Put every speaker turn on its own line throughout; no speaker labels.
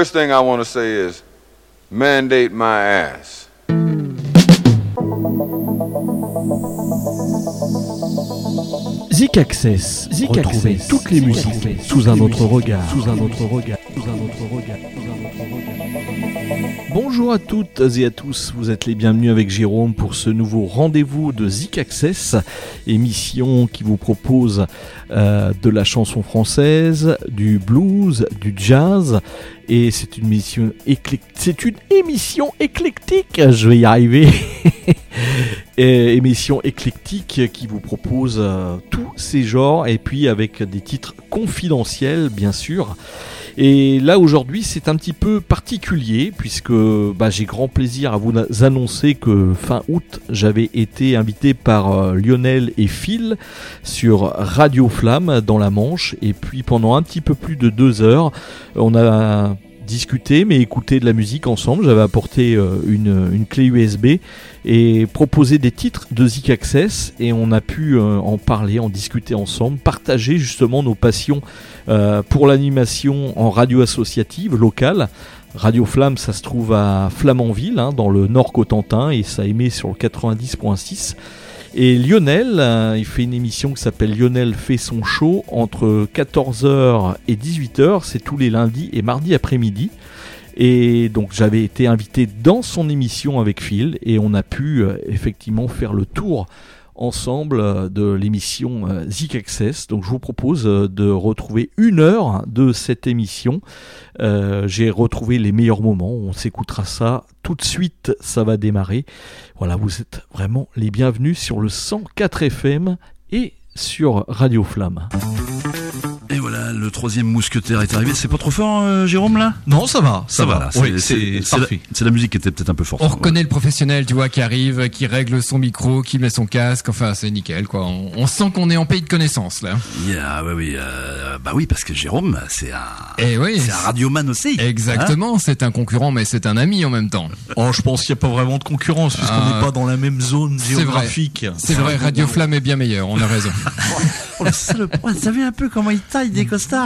First thing I want to say is mandate my ass.
Zik Access. Zik
Access.
toutes les musiques sous un autre regard.
sous un autre regard. Sous un autre regard. Sous un autre regard.
Bonjour à toutes et à tous, vous êtes les bienvenus avec Jérôme pour ce nouveau rendez-vous de Zik Access, émission qui vous propose euh, de la chanson française, du blues, du jazz, et c'est une émission éclectique. Je vais y arriver. Émission éclectique qui vous propose euh, tous ces genres et puis avec des titres confidentiels bien sûr. Et là aujourd'hui c'est un petit peu particulier puisque bah, j'ai grand plaisir à vous annoncer que fin août j'avais été invité par euh, Lionel et Phil sur Radio Flamme dans la Manche. Et puis pendant un petit peu plus de deux heures on a discuté mais écouté de la musique ensemble. J'avais apporté euh, une, une clé USB et proposé des titres de Zik Access et on a pu euh, en parler, en discuter ensemble, partager justement nos passions euh, pour l'animation en radio associative locale. Radio Flamme, ça se trouve à Flamanville, hein, dans le Nord Cotentin, et ça émet sur le 90.6. Et Lionel, euh, il fait une émission qui s'appelle Lionel fait son show entre 14h et 18h, c'est tous les lundis et mardis après-midi. Et donc j'avais été invité dans son émission avec Phil et on a pu euh, effectivement faire le tour ensemble euh, de l'émission euh, Zik Access. Donc je vous propose euh, de retrouver une heure de cette émission. J'ai retrouvé les meilleurs moments. On s'écoutera ça tout de suite. Ça va démarrer. Voilà, vous êtes vraiment les bienvenus sur le 104 FM et sur Radio Flamme.
Et voilà, le troisième mousquetaire est arrivé. C'est pas trop fort, euh, Jérôme, là?
Non, ça va, ça, va.
là.
Oui,
C'est-
c'est
c'est la,
parfait.
c'est la musique qui était peut-être un peu forte.
On reconnaît le professionnel, tu vois, qui arrive, qui règle son micro, qui met son casque. Enfin, c'est nickel, quoi. On, on sent qu'on est en pays de connaissances, là.
Yeah, ouais, oui, euh, bah oui, parce que Jérôme, c'est un,
Eh oui.
c'est un radioman aussi.
Exactement. c'est un concurrent, mais c'est un ami en même temps.
Oh, je pense qu'il n'y a pas vraiment de concurrence puisqu'on
Ah.
n'est pas dans la même zone
C'est vrai.
géographique.
C'est vrai, Radio Flamme est bien meilleur. On a raison.
Oh, le T'as vu un peu comment il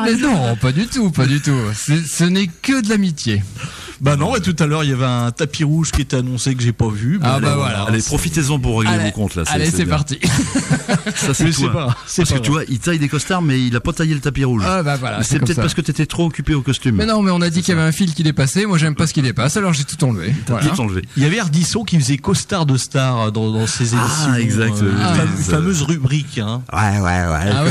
mais non, pas du tout, pas du tout. Ce n'est que de l'amitié.
Bah non, ouais, tout à l'heure il y avait un tapis rouge qui était annoncé que j'ai pas vu.
Ah bah voilà.
Allez, profitez-en pour régler
Allez,
vos comptes, là.
allez, c'est parti.
Ça, c'est
Mais c'est
toi.
pas- c'est
Parce
pas
que tu vois, il taille des costards, mais il a pas taillé le tapis rouge.
Ah bah voilà.
C'est peut-être
ça.
parce que t'étais trop occupé au costume.
Mais non, mais on a dit qu'il y avait un fil qui dépassait. Moi, j'aime pas ce qui dépasse, alors j'ai tout enlevé.
T'as
Voilà.
tout enlevé.
Il y avait Ardisson qui faisait costard de star dans, dans ses émissions.
Ah, exact,
euh, fame-
ça-
fameuse rubrique. Hein.
Ouais, ouais, ouais.
Ah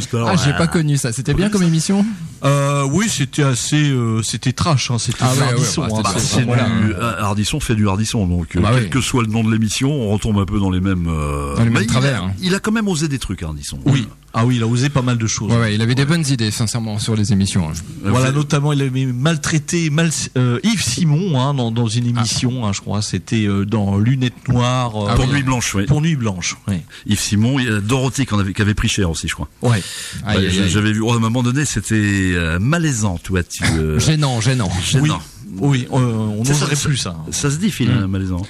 star,
Ah, j'ai
ouais.
pas connu ça. C'était bien comme émission.
Euh, oui, c'était assez, euh, c'était trash. Hein, c'était
Ah ouais,
Ardisson.
ouais, bah,
hein,
Bah,
c'était-
c'est-
c'est
voilà.
du euh, Ardisson fait du Ardisson donc euh,
Bah
quel
oui.
que soit le nom de l'émission on retombe un peu dans les mêmes euh,
Dans les
bah,
mêmes
il,
travers,
a,
hein.
il a quand même osé des trucs Ardisson
Oui. Ah oui, il a osé pas mal de choses.
Ouais, ouais, il avait des bonnes idées, sincèrement, sur les émissions. hein.
Voilà,
Vous-
notamment, il avait maltraité mal, euh, Yves Simon hein, dans, dans une émission, hein, je crois. C'était euh, dans Lunettes Noires. euh,
Ah
pour
oui.
Nuit Blanche oui.
Pour Nuit Blanche. Oui.
Yves Simon il y a Dorothée qui, avait, pris cher aussi je crois
Ouais.
Aïe.
j'avais vu oh, à un moment donné c'était euh, malaisant toi tu euh,
Gênant, gênant.
gênant.
Oui. Oui, on
ça,
n'oserait
ça-
plus ça.
ça se dit Phil hein, malaisant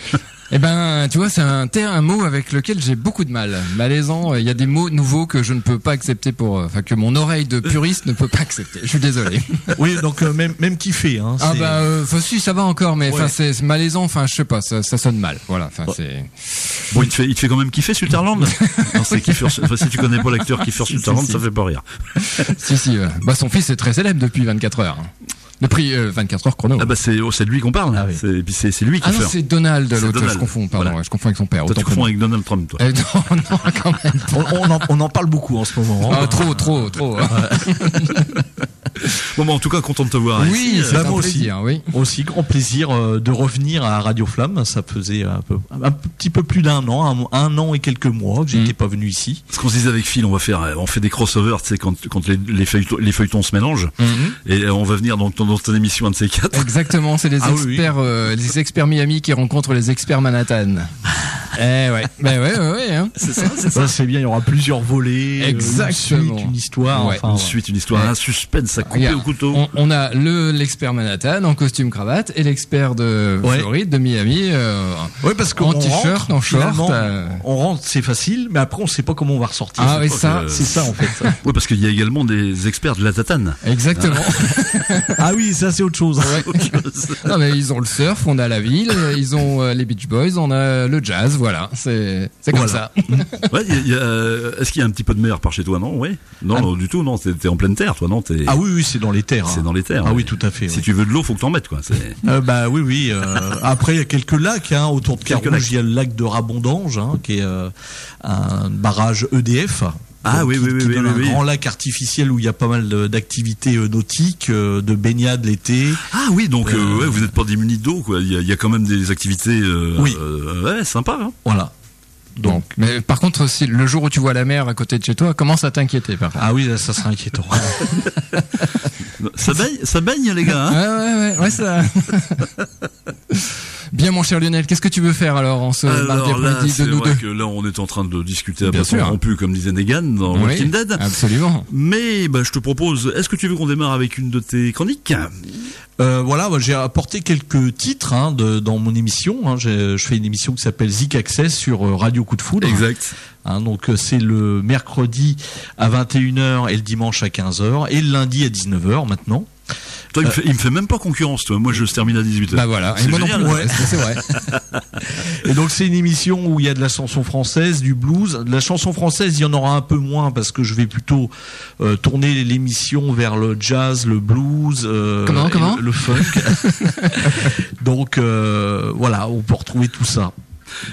Eh ben, tu vois, c'est un, un mot avec lequel j'ai beaucoup de mal. Malaisant, il y a des mots nouveaux que je ne peux pas accepter pour, euh, enfin, que mon oreille de puriste ne peut pas accepter. Je suis désolé.
Oui, donc euh, même même kiffé. Hein,
ah bah, euh, si, ça va encore, mais enfin,
Ouais.
c'est malaisant. Enfin, je sais pas, ça, ça sonne mal. Voilà. Enfin, c'est.
bon il te fait il te fait quand même kiffer Sutherland non, c'est Kiefer enfin, si tu connais pas l'acteur Kiefer
Si,
Sutherland
si,
ça
si.
fait pas rire
si, si. euh, Bah, son fils est très célèbre depuis 24 heures. Depuis euh, 24 heures chrono.
ah bah c'est oh, c'est de lui qu'on parle
Ah oui.
C'est- et puis c'est c'est lui qui
Ah non, c'est Donald, l'autre. Je confonds, pardon.
Voilà.
ouais, je confonds avec son père.
toi tu confonds avec Donald Trump toi
Euh, non, non, quand même.
on, on en, on en parle beaucoup en ce moment. hein.
Ah, trop, trop, trop.
bon bah en tout cas content de te voir
Oui,
ici.
c'est
bah,
un
moi aussi.
plaisir, oui.
Aussi grand plaisir euh, de revenir à Radio Flamme. Ça faisait un, peu, un petit peu plus d'un an, un, un an et quelques mois que j'étais
Mhm.
pas venu ici.
Ce qu'on se disait avec Phil, on va faire, on fait des crossovers, tu sais, quand, quand les, les, feuilletons, les feuilletons se mélangent, et euh, on va venir dans, ton- dans ton émission un de ces quatre.
Exactement, c'est les
Ah oui, oui.
experts, euh, les experts Miami qui rencontrent les experts Manhattan. Eh ouais, ben ouais, ouais, ouais. Hein.
C'est ça, c'est
Ça, c'est bien, il y aura plusieurs volets, euh,
Exactement.
une suite, une histoire.
Ouais.
enfin,
Une
ouais.
suite, une histoire,
Ouais.
un suspense à couper au couteau.
On, on a le l'expert Manhattan en costume cravate et l'expert de
Ouais.
Floride, de Miami. euh,
Ouais, parce
En
qu'on
t-shirt,
rentre,
en short, euh.
On rentre, c'est facile, mais après, on sait pas comment on va ressortir.
Ah
C'est
oui, ça,
que- c'est ça, en fait.
Oui, parce qu'il y a également des experts de la tatane.
Exactement.
ah oui, ça, c'est autre chose.
non mais ils ont le surf, on a la ville, ils ont euh, les Beach Boys, on a le jazz, voilà. C'est c'est comme
Voilà.
ça.
Ouais, il y a- il y a, euh, Est-ce qu'il y a un petit peu de mer par chez toi, non? Oui. Non, non, du tout, non. T'es en pleine terre, toi, non? T'es-
Ah oui, oui, c'est dans les terres.
C'est
hein.
dans les terres.
Ah
ouais.
oui, tout à fait.
Si
oui.
tu veux de l'eau, faut que t'en mettes, quoi. C'est-
Euh, bah oui, oui. euh, après, il y a quelques lacs hein, autour de Carouge. Il y a le lac de Rabondange, hein, qui est euh, un barrage EDF.
Ah oui,
qui,
oui, oui,
qui
oui,
donne
oui,
un
oui.
grand lac artificiel où il y a pas mal d'activités euh, nautiques, euh, de baignade l'été.
Ah oui, donc euh,
Euh,
ouais, vous n'êtes pas démunis d'eau, quoi. Il y, a, il y a quand même des activités. euh,
Oui.
euh, ouais, sympa. Hein.
Voilà.
Donc, mais par contre, si le jour où tu vois la mer à côté de chez toi, commence à t'inquiéter par contre.
Ah oui, ça serait inquiétant.
Ça baigne, ça baigne, les gars. Hein
Ouais, ouais, ouais, ouais, ça. Bien, mon cher Lionel, qu'est-ce que tu veux faire alors en ce mardi
Alors
après-midi de nous
vrai
deux
que là, on est en train de discuter à bâton rompu, comme disait Negan dans
Oui,
Walking Dead.
Absolument.
Mais bah, je te propose, est-ce que tu veux qu'on démarre avec une de tes chroniques?
Euh, voilà, j'ai apporté quelques titres hein, de, dans mon émission. hein. Je fais une émission qui s'appelle Zik Access sur euh, Radio Coup de Foudre.
Exact.
Hein, donc euh, c'est le mercredi à 21h et le dimanche à 15h et le lundi à 19h maintenant.
Toi, il, me fait, il me fait même pas concurrence, toi. Moi, je termine à 18h.
Bah voilà.
C'est
Et moi non
génial.
plus, ouais, c'est vrai.
Et donc c'est une émission où il y a de la chanson française, du blues. De la chanson française, il y en aura un peu moins parce que je vais plutôt euh, tourner l'émission vers le jazz, le blues, euh,
Comment, comment
le, le funk. donc euh, voilà, on peut retrouver tout ça.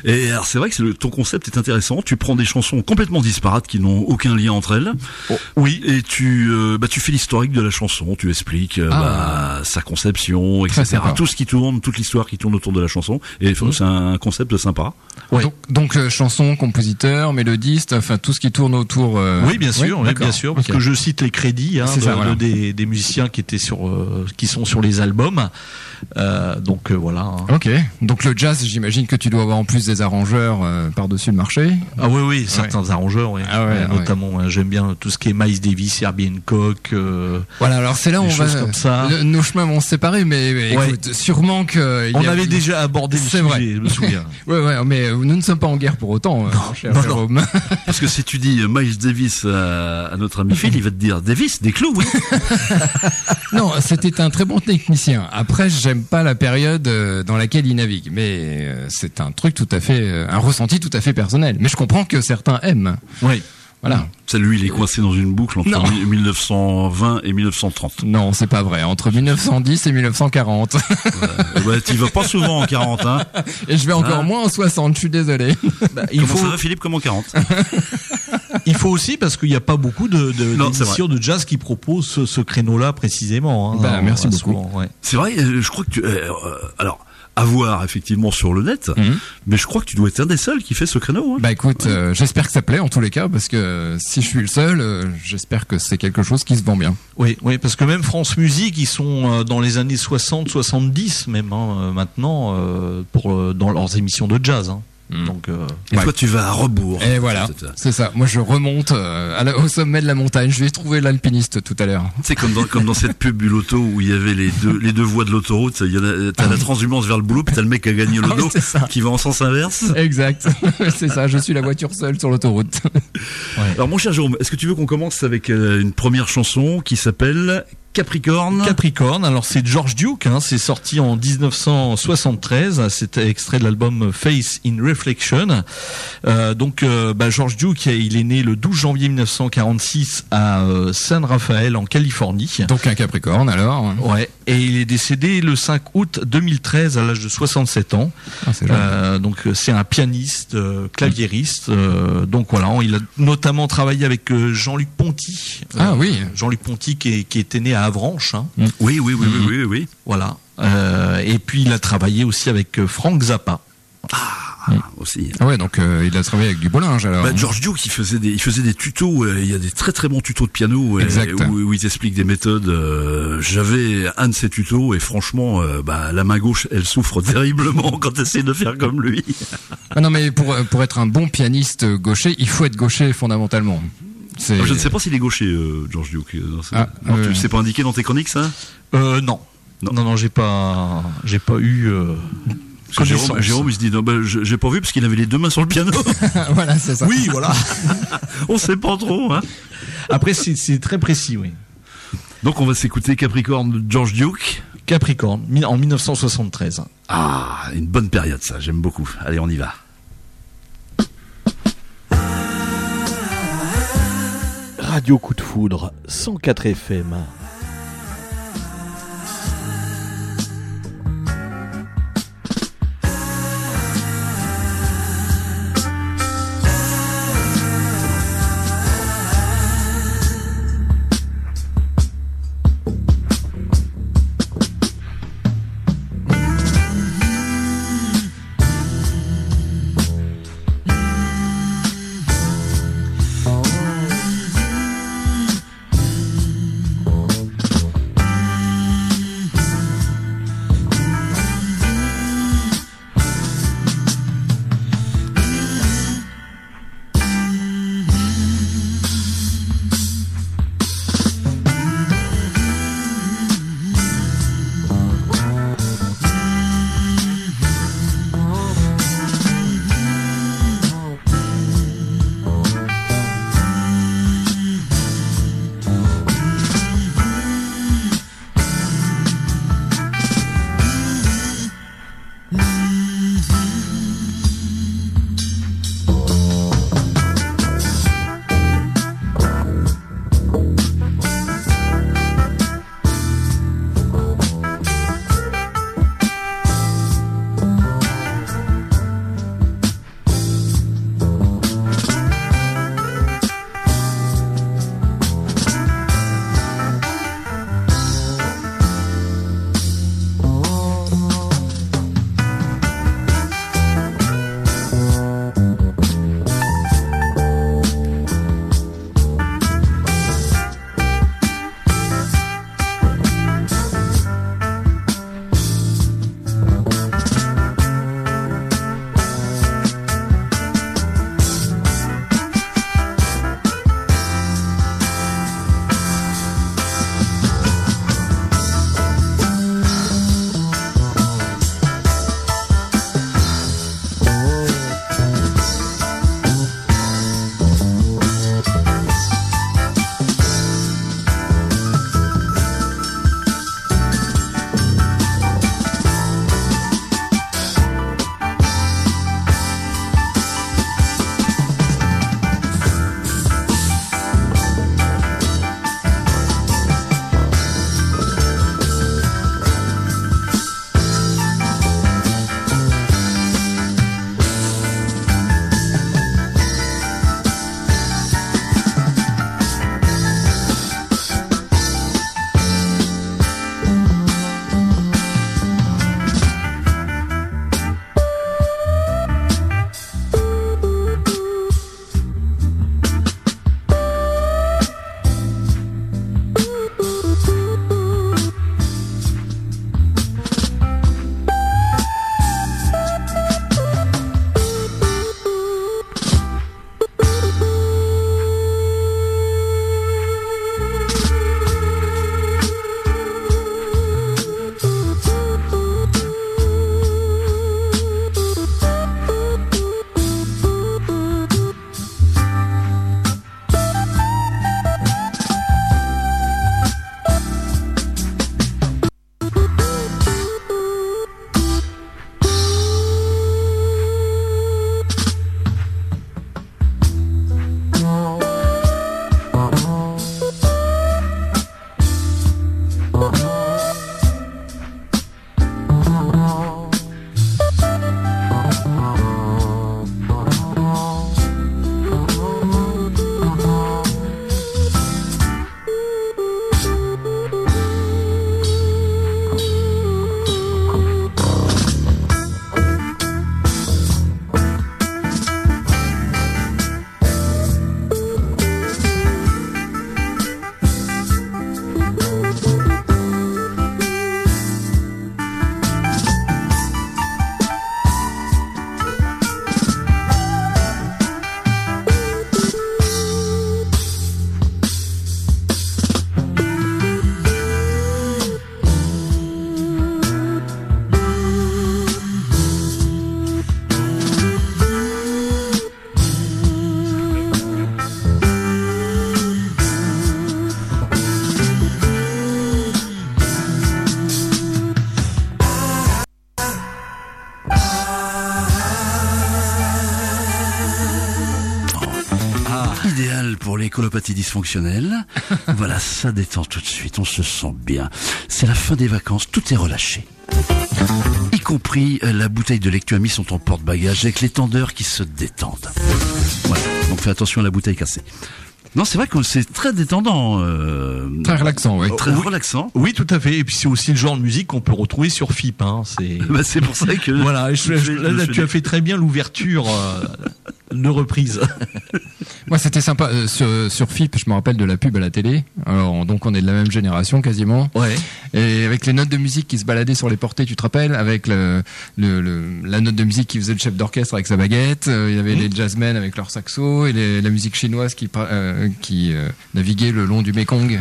Et alors, c'est vrai que le- ton concept est intéressant. Tu prends des chansons complètement disparates qui n'ont aucun lien entre elles.
oui.
Et tu, euh, bah, tu fais l'historique de la chanson. Tu expliques euh,
Ah.
bah, sa conception, etc. Tout ce qui tourne, toute l'histoire qui tourne autour de la chanson. Et c'est un concept sympa.
Ouais.
Donc, donc euh, chanson, compositeur, mélodiste, enfin tout ce qui tourne autour. euh,
Oui, bien sûr, oui, bien sûr, parce que je cite les crédits hein,
C'est
de-
ça, voilà.
de- des, des musiciens qui étaient sur, qui sont sur les albums. Euh, donc voilà. hein.
Ok. Donc le jazz, j'imagine que tu dois avoir en plus des arrangeurs euh, par-dessus le marché.
Ah oui, oui, certains arrangeurs, oui.
Ah ouais, ouais.
notamment, euh, j'aime bien tout ce qui est Miles Davis, Herbie Hancock. euh,
Voilà. Alors c'est là où on va.
choses comme ça.
le- nos chemins vont se séparer, mais, mais écoute, sûrement que.
on
y a-
avait déjà abordé le sujet,
vrai.
je me souviens.
Ouais, ouais, mais nous ne sommes pas en guerre pour autant, euh, mon cher
non, non.
Jérôme.
Parce que si tu dis Miles Davis à, à notre ami Phil, il va te dire Davis, des clous, oui.
non, c'était un très bon technicien. Après, j'aime pas la période dans laquelle il navigue, mais c'est un truc tout à fait, euh, un ressenti tout à fait personnel. Mais je comprends que certains aiment.
Oui.
Voilà.
Ça, lui, il est coincé dans une boucle entre
Non.
1920 et 1930.
Non, c'est pas vrai. Entre 1910 et 1940.
Euh, bah, tu vas pas souvent en 40, hein.
et je vais encore
Ah.
moins en 60, je suis désolé.
Bah, il,
Comment
faut,
ça va, Philippe, comme en 40
il faut aussi, parce qu'il n'y a pas beaucoup de, de,
Non, c'est
de jazz qui proposent ce, ce créneau-là précisément. hein.
Bah, merci beaucoup.
ouais.
C'est vrai, euh, je crois que tu... euh, alors, à voir effectivement sur le net,
Mhm.
mais je crois que tu dois être un des seuls qui fait ce créneau. Hein.
Bah écoute, euh, j'espère que ça plaît en tous les cas, parce que euh, si je suis le seul, euh, j'espère que c'est quelque chose qui se vend bien.
Oui, oui, parce que même France Musique, ils sont euh, dans les années 60, 70 même hein, maintenant euh, pour euh, dans leurs émissions de jazz. hein.
Mm.
Donc euh,
Et
Ouais.
toi, tu vas à rebours.
Et voilà,
C'est-
ça. Moi, je remonte euh, à la- au sommet de la montagne. Je vais trouver l'alpiniste tout à l'heure.
C'est comme dans, comme dans cette pub du loto où il y avait les deux, les deux voies de l'autoroute. Il y a- T'as la transhumance vers le boulot, puis t'as le mec qui a gagné le
Ah ça.
qui va en sens inverse.
Exact, c'est ça. Je suis la voiture seule sur l'autoroute.
Alors, mon cher Jérôme, est-ce que tu veux qu'on commence avec euh, une première chanson qui s'appelle Capricorne
Capricorne, alors c'est George Duke, hein, c'est sorti en 1973, c'était extrait de l'album Face in Reflection. Euh, donc euh, bah, George Duke, il est né le 12 janvier 1946 à euh, San Rafael en Californie.
Donc un Capricorne alors.
Ouais, et il est décédé le 5 août 2013 à l'âge de 67 ans.
Ah.
Euh, donc c'est un pianiste, euh, claviériste. euh, donc voilà, il a notamment travaillé avec euh, Jean-Luc Ponty.
Ah
Euh,
oui.
Jean-Luc Ponty qui, est- qui était né à Avranches. hein.
Oui, oui, oui, oui, oui, oui, oui.
Voilà. Euh, et puis il a travaillé aussi avec euh, Frank Zappa.
aussi.
Ah ouais, donc euh, il a travaillé avec du beau linge alors.
Bah, George Duke, il faisait des, il faisait des tutos. euh, Il y a des très très bons tutos de piano euh,
Exact.
où, où il t'explique des méthodes. euh, J'avais un de ces tutos et franchement, euh, bah, la main gauche, elle souffre terriblement quand tu essaies de faire comme lui.
Ah non, mais pour, pour être un bon pianiste gaucher, il faut être gaucher fondamentalement.
Je ne sais pas s'il est gaucher, euh, George Duke. euh, non,
Ah,
non, tu-
euh,
c'est pas indiqué dans tes chroniques, ça
Euh, non.
Non.
Non, non, j'ai pas, j'ai pas eu. euh,
Jérôme, il se dit, non, je- j'ai pas vu parce qu'il avait les deux mains sur le piano.
voilà, c'est ça.
Oui, voilà.
On sait pas trop. Hein.
Après, c'est, très précis, oui.
Donc on va s'écouter Capricorne de George Duke.
Capricorne, en 1973.
Ah, une bonne période ça, j'aime beaucoup. Allez, on y va.
Radio Coup de Foudre, 104 FM.
L'homéopathie dysfonctionnelle. voilà, ça détend tout de suite, on se sent bien. C'est la fin des vacances, tout est relâché. Y compris euh, la bouteille de lecture mis sont en porte-bagages avec les tendeurs qui se détendent. Voilà, donc fais attention à la bouteille cassée. Non, c'est vrai que c'est très détendant. Euh,
Très relaxant, oui.
très
Oui.
relaxant.
Oui, tout à fait. Et puis c'est aussi le genre de musique qu'on peut retrouver sur FIP. Hein. C'est
Bah, c'est pour ça que...
voilà. je-
je
là,
je
là,
fais
tu as fait très bien l'ouverture euh, de reprise.
Moi, c'était sympa. Euh, sur, sur FIP, je me rappelle de la pub à la télé. Alors, donc, on est de la même génération quasiment.
Ouais.
Et avec les notes de musique qui se baladaient sur les portées, tu te rappelles? Avec le, le, le- la note de musique qui faisait le chef d'orchestre avec sa baguette. euh, il y avait les jazzmen avec leur saxo et les- la musique chinoise qui, euh, qui euh, naviguait le long du Mekong.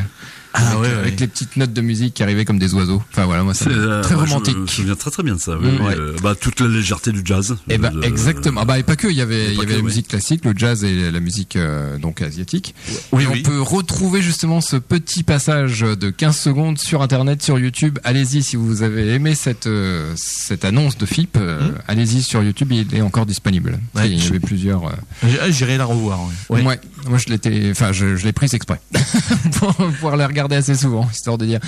Ah
avec,
ouais,
euh,
ouais.
avec les petites notes de musique qui arrivaient comme des oiseaux. Enfin voilà, moi,
C'est, euh,
très
moi, Je
romantique.
me souviens très très bien de ça. oui,
Mm.
oui,
Ouais.
euh, bah, toute la légèreté du jazz.
Eh ben,
Euh,
exactement. Ah bah, et pas que, il y avait, il y avait
que,
la musique classique, le jazz et la musique euh, donc asiatique.
Oui,
et
oui.
on peut retrouver justement ce petit passage de 15 secondes sur internet, sur YouTube. Allez-y si vous avez aimé cette euh, cette annonce de FIP, euh, allez-y sur YouTube, il est encore disponible.
Hmm. Ouais,
il y avait plusieurs. euh,
ah, J'irai la revoir. Ouais.
Ouais. Moi, je l'étais, enfin, je, je l'ai prise exprès pour pouvoir la regarder assez souvent, histoire de dire,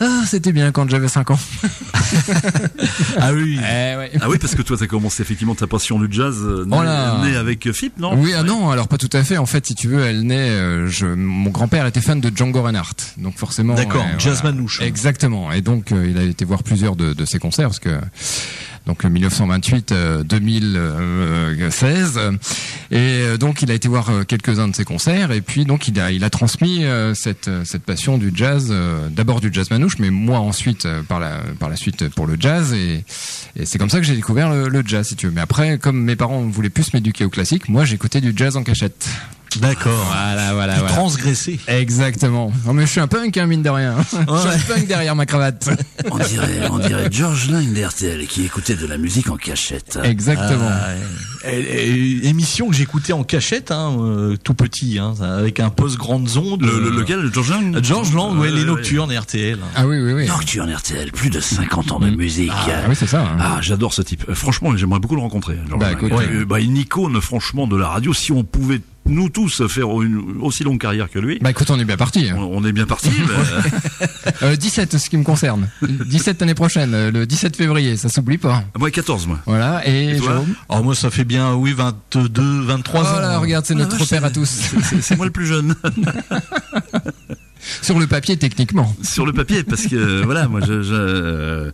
ah, c'était bien quand j'avais 5 ans.
Ah oui.
Eh ouais.
Ah oui, parce que toi, t'as commencé effectivement ta passion du jazz euh,
Oh
née,
là.
née avec euh, FIP, non?
Oui, ah non, alors pas tout à fait. En fait, si tu veux, elle naît. euh, je, mon grand-père était fan de Django Reinhardt, donc forcément.
D'accord.
euh,
Jazz
voilà.
manouche.
Exactement. Et donc, euh, il a été voir plusieurs de, de ses concerts parce que. Donc euh, 1928, euh, 2016, euh, et euh, donc il a été voir quelques-uns de ses concerts, et puis donc il a il a transmis cette cette passion du jazz, d'abord du jazz manouche, mais moi ensuite par la par la suite pour le jazz, et, et c'est comme ça que j'ai découvert le, le jazz si tu veux. Mais après, comme mes parents voulaient plus m'éduquer au classique, moi j'écoutais du jazz en cachette.
D'accord.
Voilà, voilà,
transgressé.
Exactement. Non mais je suis un punk, hein, mine de rien. je suis un punk derrière ma cravate.
On dirait, on dirait George Lang d'RTL qui écoutait de la musique en cachette.
Exactement.
Ah, ouais. Et- et- émission que j'écoutais en cachette, hein, euh, tout petit, hein, avec un poste grandes ondes.
Le, le- lequel le George Lang
George Lang, ouais,
Euh,
les nocturnes et RTL.
Ah oui, oui, oui.
Nocturne RTL, plus de 50 ans de
Mm.
musique.
Ah oui, c'est ça. hein.
Ah, j'adore ce type. Euh, Franchement, j'aimerais beaucoup le rencontrer. George
Bah,
Lang.
écoute,
Euh,
ouais.
bah, une icône, franchement, de la radio. Si on pouvait, nous tous, faire une aussi longue carrière que lui,
Bah écoute, on est bien parti. hein.
on, on est bien parti. bah,
Euh, 17, ce qui me concerne. 17 l'année prochaine, euh, le 17 février, ça s'oublie pas.
moi, 14, moi.
Voilà. Et,
Et toi
Jérôme
Alors moi, ça fait bien, oui, 22, 23 ans.
Voilà, regarde, c'est
Ah,
notre
vache,
repère à tous.
c'est- moi le plus jeune.
Sur le papier, techniquement.
sur le papier parce que euh, voilà moi je, je euh,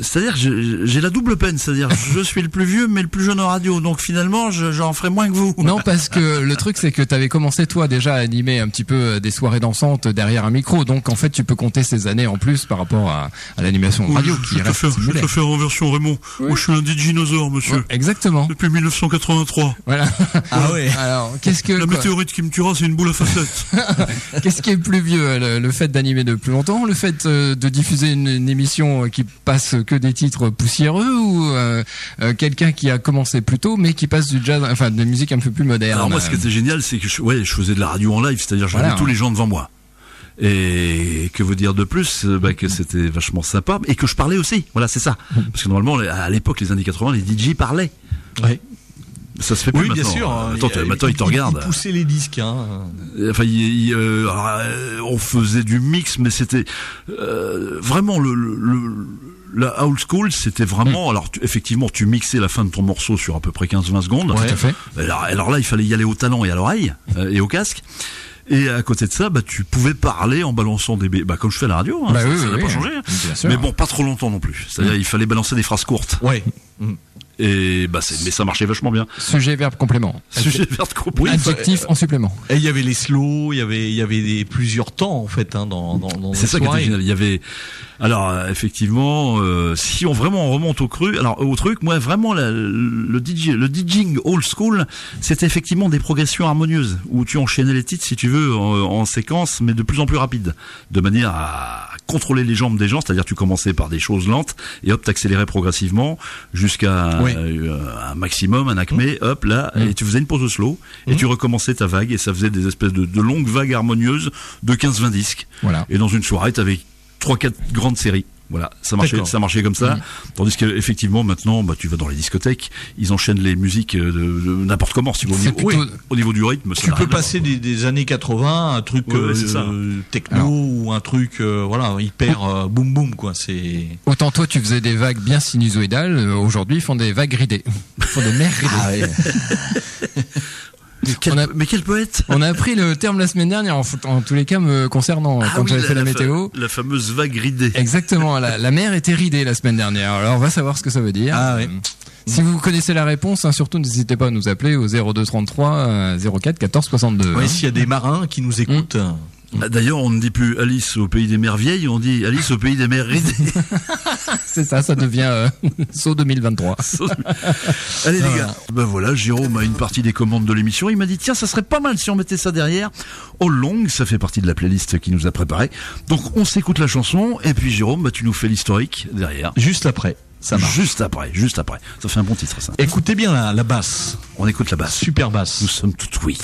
c'est-à-dire que je- j'ai la double peine, c'est-à-dire je suis le plus vieux mais le plus jeune en radio, donc finalement je- j'en ferai moins que vous.
Non, parce que le truc, c'est que tu avais commencé, toi, déjà à animer un petit peu euh, des soirées dansantes derrière un micro. Donc, en fait, tu peux compter ces années en plus par rapport à, à l'animation radio qui reste similaire.
faire en version Raymond.
Moi,
je suis un dinosaure, monsieur.
Ouais, exactement.
Depuis 1983.
Voilà.
Ah ouais.
Alors, qu'est-ce que quoi
météorite qui me tuera, c'est une boule à facettes.
qu'est-ce qui est plus vieux, le, le fait d'animer de plus longtemps, le fait euh, de diffuser une, une émission qui passe que des titres poussiéreux ou euh, euh, quelqu'un qui a commencé plus tôt mais qui passe du jazz, enfin de musique un peu plus moderne.
Alors moi, ce qui était génial, c'est que je, ouais, je faisais de la radio en live, c'est-à-dire j'avais
Voilà.
tous les gens devant moi. Et que vous dire de plus euh, bah, Que c'était vachement sympa et que je parlais aussi. Voilà, c'est ça. Parce que normalement, à l'époque, les années 80, les DJ parlaient.
Ouais.
Ça se fait plus
Oui, bien
maintenant.
sûr.
Euh,
hein,
Attends,
il-
maintenant, ils te
il-
regardent.
Il poussait les disques. Hein.
Enfin, il- il, euh, alors, euh, on faisait du mix, mais c'était euh, vraiment le, le, le- la old school. C'était vraiment. Alors, tu- effectivement, tu mixais la fin de ton morceau sur à peu près 15-20 secondes.
Tout à fait.
Alors, alors là, il fallait y aller au talent et à l'oreille euh, et au casque. Et à côté de ça, bah, tu pouvais parler en balançant des, bah, comme je fais à la radio. Hein,
Bah
ça
oui,
ça
oui,
n'a pas
oui.
changé. hein. Mais bon, pas trop longtemps non plus. C'est-à-dire, il fallait balancer des phrases courtes.
Ouais.
Et bah, c'est, mais ça marchait vachement bien.
Sujet, verbe, complément.
Sujet vert complet.
Adjectif en supplément.
Et il y avait les slows, il y avait, il y avait des, plusieurs temps en fait hein, dans, dans, dans
C'est ça qui était génial. Il y avait, alors euh, effectivement, euh, si on vraiment on remonte au cru, alors au truc, moi vraiment la- le DJ, le DJing old school, c'était effectivement des progressions harmonieuses où tu enchaînais les titres si tu veux en, en séquence, mais de plus en plus rapide, de manière à contrôler les jambes des gens, c'est-à-dire tu commençais par des choses lentes et hop t'accélérais progressivement jusqu'à
Oui.
euh, un maximum, un acmé, hop là, et tu faisais une pause slow et tu recommençais ta vague et ça faisait des espèces de, de longues vagues harmonieuses de 15-20 disques.
Voilà.
Et dans une soirée, t'avais trois, quatre grandes séries. Voilà, ça marchait, ça marchait comme ça.
Mhm.
Tandis qu'effectivement, maintenant, bah, tu vas dans les discothèques, ils enchaînent les musiques euh, de, de n'importe comment. Si vous, au, niveau,
plutôt-
oui, au niveau du rythme, ça
Tu peux passer des, des années 80 un truc
Ouais, ouais,
euh, techno
Alors.
ou un truc euh, voilà hyper euh, boum boum quoi. C'est
Autant toi, tu faisais des vagues bien sinusoïdales. Aujourd'hui, ils font des vagues ridées. Ils font des mers ridées.
voir. Quel-
On a-
Mais quel poète
On a appris le terme la semaine dernière, en, en tous les cas me concernant,
Ah
quand
oui,
j'avais fait la, météo.
la fameuse vague ridée.
Exactement, la, la mer était ridée la semaine dernière. Alors on va savoir ce que ça veut dire.
Ah.
Euh, Si vous connaissez la réponse, hein, surtout n'hésitez pas à nous appeler au 0233 euh, 04 14 62.
ouais,
hein.
s'il y a des marins qui nous écoutent.
Ah, D'ailleurs, on ne dit plus Alice au pays des mers vieilles, on dit Alice au pays des mers ridées.
C'est ça, ça devient euh, saut 2023.
Allez les gars, ben voilà, Jérôme a une partie des commandes de l'émission. Il m'a dit tiens, ça serait pas mal si on mettait ça derrière. All Long, ça fait partie de la playlist qu'il nous a préparée. Donc on s'écoute la chanson et puis Jérôme, bah, tu nous fais l'historique derrière.
Juste après, ça marche.
Juste après, juste après. Ça fait un bon titre ça.
Écoutez bien la, la basse,
On écoute la basse.
super basse.
Nous sommes tout oui.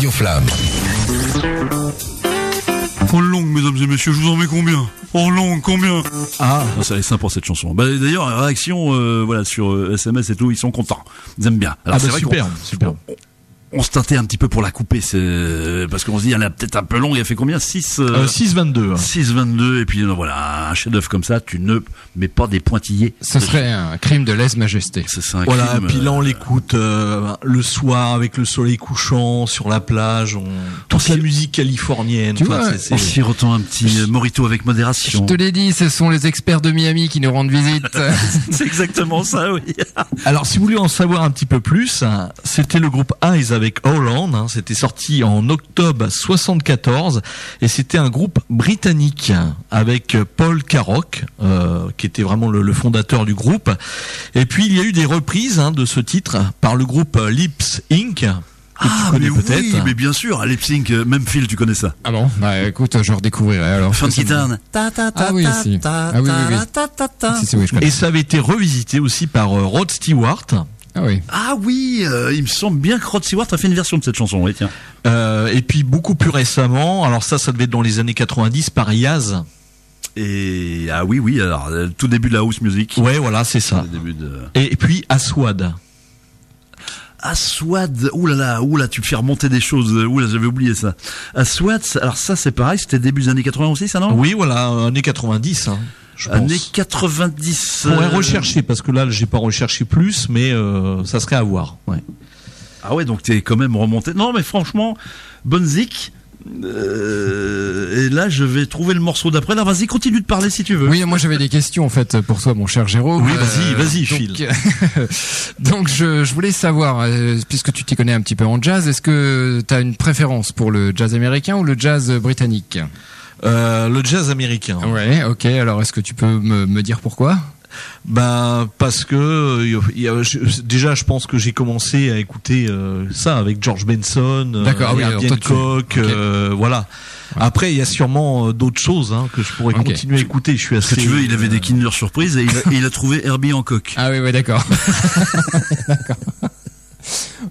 Flamme.
En longue, mesdames et messieurs, je vous en mets combien En longue, combien Ah, ça est sympa cette chanson. Bah, D'ailleurs, réaction euh, voilà, sur euh, SMS et tout, ils sont contents. Ils aiment bien. Alors,
Ah
c'est
bah
vrai
super, super.
On se tâtait un petit peu pour la couper, c'est parce qu'on se dit, elle est peut-être un peu longue, elle fait combien? 6
Euh, 6-22.
6,22 et puis euh, voilà un chef-d'œuvre comme ça tu ne mets pas des pointillés
Ce serait un crime de lèse-majesté.
c'est c'est un
Voilà,
crime,
puis là on
euh,
l'écoute euh, le soir avec le soleil couchant sur la plage, on... toute la musique californienne.
Tu
enfin,
vois,
c'est- c'est-
sirotant un petit morito avec
Je
modération
te l'ai dit, ce sont les experts de Miami qui nous rendent visite.
c'est exactement ça oui
Alors, si vous voulez en savoir un petit peu plus, hein, c'était le groupe Eyes avec Holland. hein, c'était sorti en octobre 74 et c'était un groupe britannique avec Paul Carrock, euh, qui était vraiment le, le fondateur du groupe. Et puis il y a eu des reprises hein, de ce titre par le groupe Lips Inc. Que tu connais
mais
peut-être.
oui mais bien sûr à sync même Phil tu connais ça
ah bon? Bah écoute, je redécouvrirai alors.
Funky Town
Ah oui, si. Ah oui, oui, oui. Si, si, oui, je connais.
Et ça avait été revisité aussi par euh, Rod Stewart.
Ah oui.
ah oui euh, il me semble bien que Rod Stewart a fait une version de cette chanson oui tiens
Euh, et puis beaucoup plus récemment, alors ça, ça devait être dans les années 90 par Yaz.
et ah oui oui alors euh, tout début de la house music
Ouais, voilà, c'est ça.
Le début de
Et puis Aswad.
Aswad, oulala, oula, tu me fais remonter des choses, euh, oula, j'avais oublié ça. Aswad, alors ça c'est pareil, c'était début des années 80 aussi, ça non?
Oui, voilà, années 90, hein, je pense.
Années 90.
Je pourrais
euh,
rechercher parce que là, j'ai pas recherché plus, mais euh, ça serait à voir. Ouais.
Ah ouais, donc t'es quand même remonté. Non, mais franchement, bonne zik. Euh, et là, je vais trouver le morceau d'après. Là, vas-y, continue de parler si tu veux.
Oui, moi j'avais des questions en fait pour toi, mon cher Jérôme.
Oui, vas-y, vas-y,
donc,
Phil.
donc je, je voulais savoir, euh, puisque tu t'y connais un petit peu en jazz, est-ce que tu as une préférence pour le jazz américain ou le jazz britannique?
Euh, le jazz américain.
Ouais, ok. Alors est-ce que tu peux me, me dire pourquoi?
Ben parce que euh, il y a- je- déjà, je pense que j'ai commencé à écouter euh, ça avec George Benson, euh,
D'accord, ah oui, toi, tu-
Hancock,
ok.
euh, voilà. Après, il y a sûrement euh, d'autres choses hein, que je pourrais continuer à écouter. Je suis assez.
que tu veux, il avait
euh,
des Kinder Surprise et il a, et il a trouvé Herbie Hancock.
Ah oui, ouais, d'accord. D'accord.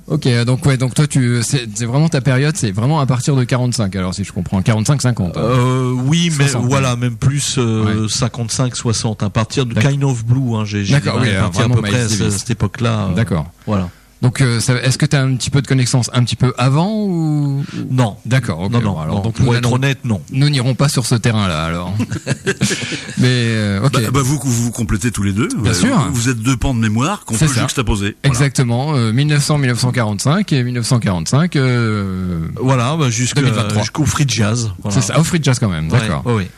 Ok, donc ouais, donc toi tu, c'est vraiment ta période, c'est vraiment à partir de 45. Alors si je comprends, 45-50. hein.
Euh, oui, mais
60,
voilà, même plus euh,
Ouais.
55-60, à partir de. Kind of Blue. Hein, j'ai j'ai
oui,
à à peu près à
Davis.
cette époque-là. euh,
D'accord.
Voilà.
Donc euh, est-ce que tu as un petit peu de connaissance un petit peu avant ou
Non.
D'accord, ok.
non, non.
bon, alors
non,
donc
pour être honnête, non.
nous n'irons pas sur ce terrain-là alors. Mais euh, ok.
Bah, bah, vous, vous vous complétez tous les deux.
Bien
Vous-
sûr.
Vous êtes deux pans de mémoire qu'on peut
ça.
juxtaposer. Voilà.
Exactement, euh, 1900-1945 et 1945. Euh,
Voilà, bah, jusqu'à-
2023.
jusqu'au free jazz. voilà.
C'est ça, au free jazz quand même, d'accord.
ouais, ouais.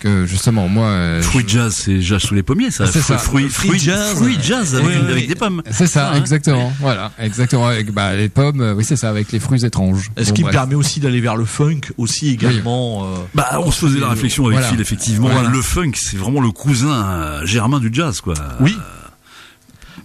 Que justement, moi, euh,
Fruit jazz, c'est jazz sous les pommiers, ça.
C'est
Fruit-
ça.
Fruit, fruit-
jazz.
fruit jazz avec,
Oui,
une-
oui,
avec
oui.
des pommes.
c'est ça, exactement. Voilà, exactement. Avec bah, les pommes, euh, oui, c'est ça, avec les fruits étranges.
Ce
Bon,
qui me
bref.
permet aussi d'aller vers le funk aussi également. euh,
Bah, on se faisait la réflexion avec
Voilà.
Phil, effectivement.
Voilà.
Le funk, c'est vraiment le cousin germain du jazz, quoi.
Oui.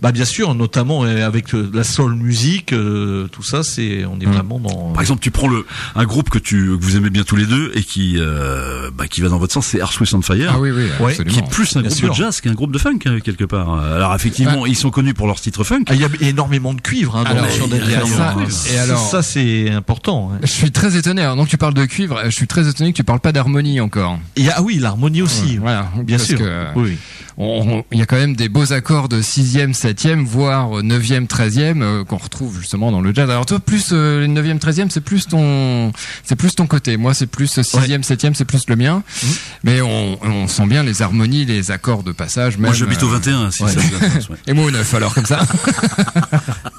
Bah bien sûr, notamment avec euh, la soul musique, euh, tout ça, c'est on est
Mm.
vraiment dans.
Par exemple, tu prends le un groupe que tu que vous aimez bien tous les deux et qui euh, bah, qui va dans votre sens, c'est Earth, Wind and Fire.
Ah oui, oui,
Ouais,
Qui
absolument.
est plus un
Bien
groupe
sûr.
de jazz qu'un groupe de funk euh, quelque part. Alors effectivement, ils sont connus pour leurs titres funk.
Ah, il y a énormément de cuivre hein, dans
Alors, ça,
hein.
et
Ça,
alors-
ça c'est important. hein.
Je suis très étonné. Alors, donc tu parles de cuivre. Je suis très étonné que tu parles pas d'harmonie encore.
Il y a, ah oui, l'harmonie aussi.
Voilà,
Bien
parce
sûr.
que,
Oui,
il y a quand même des beaux accords de sixième, septième, voire neuvième, treizième euh, qu'on retrouve justement dans le jazz. Alors toi, plus euh, les neuvième, treizième, c'est plus ton, c'est plus ton côté. Moi, c'est plus euh, sixième, septième, c'est plus le mien.
Mhm.
Mais on, on sent bien les harmonies, les accords de passage.
Moi,
même,
j'habite au
euh,
21, si
ouais.
ça vous intéresse, ouais.
Et moi au 9 alors comme ça.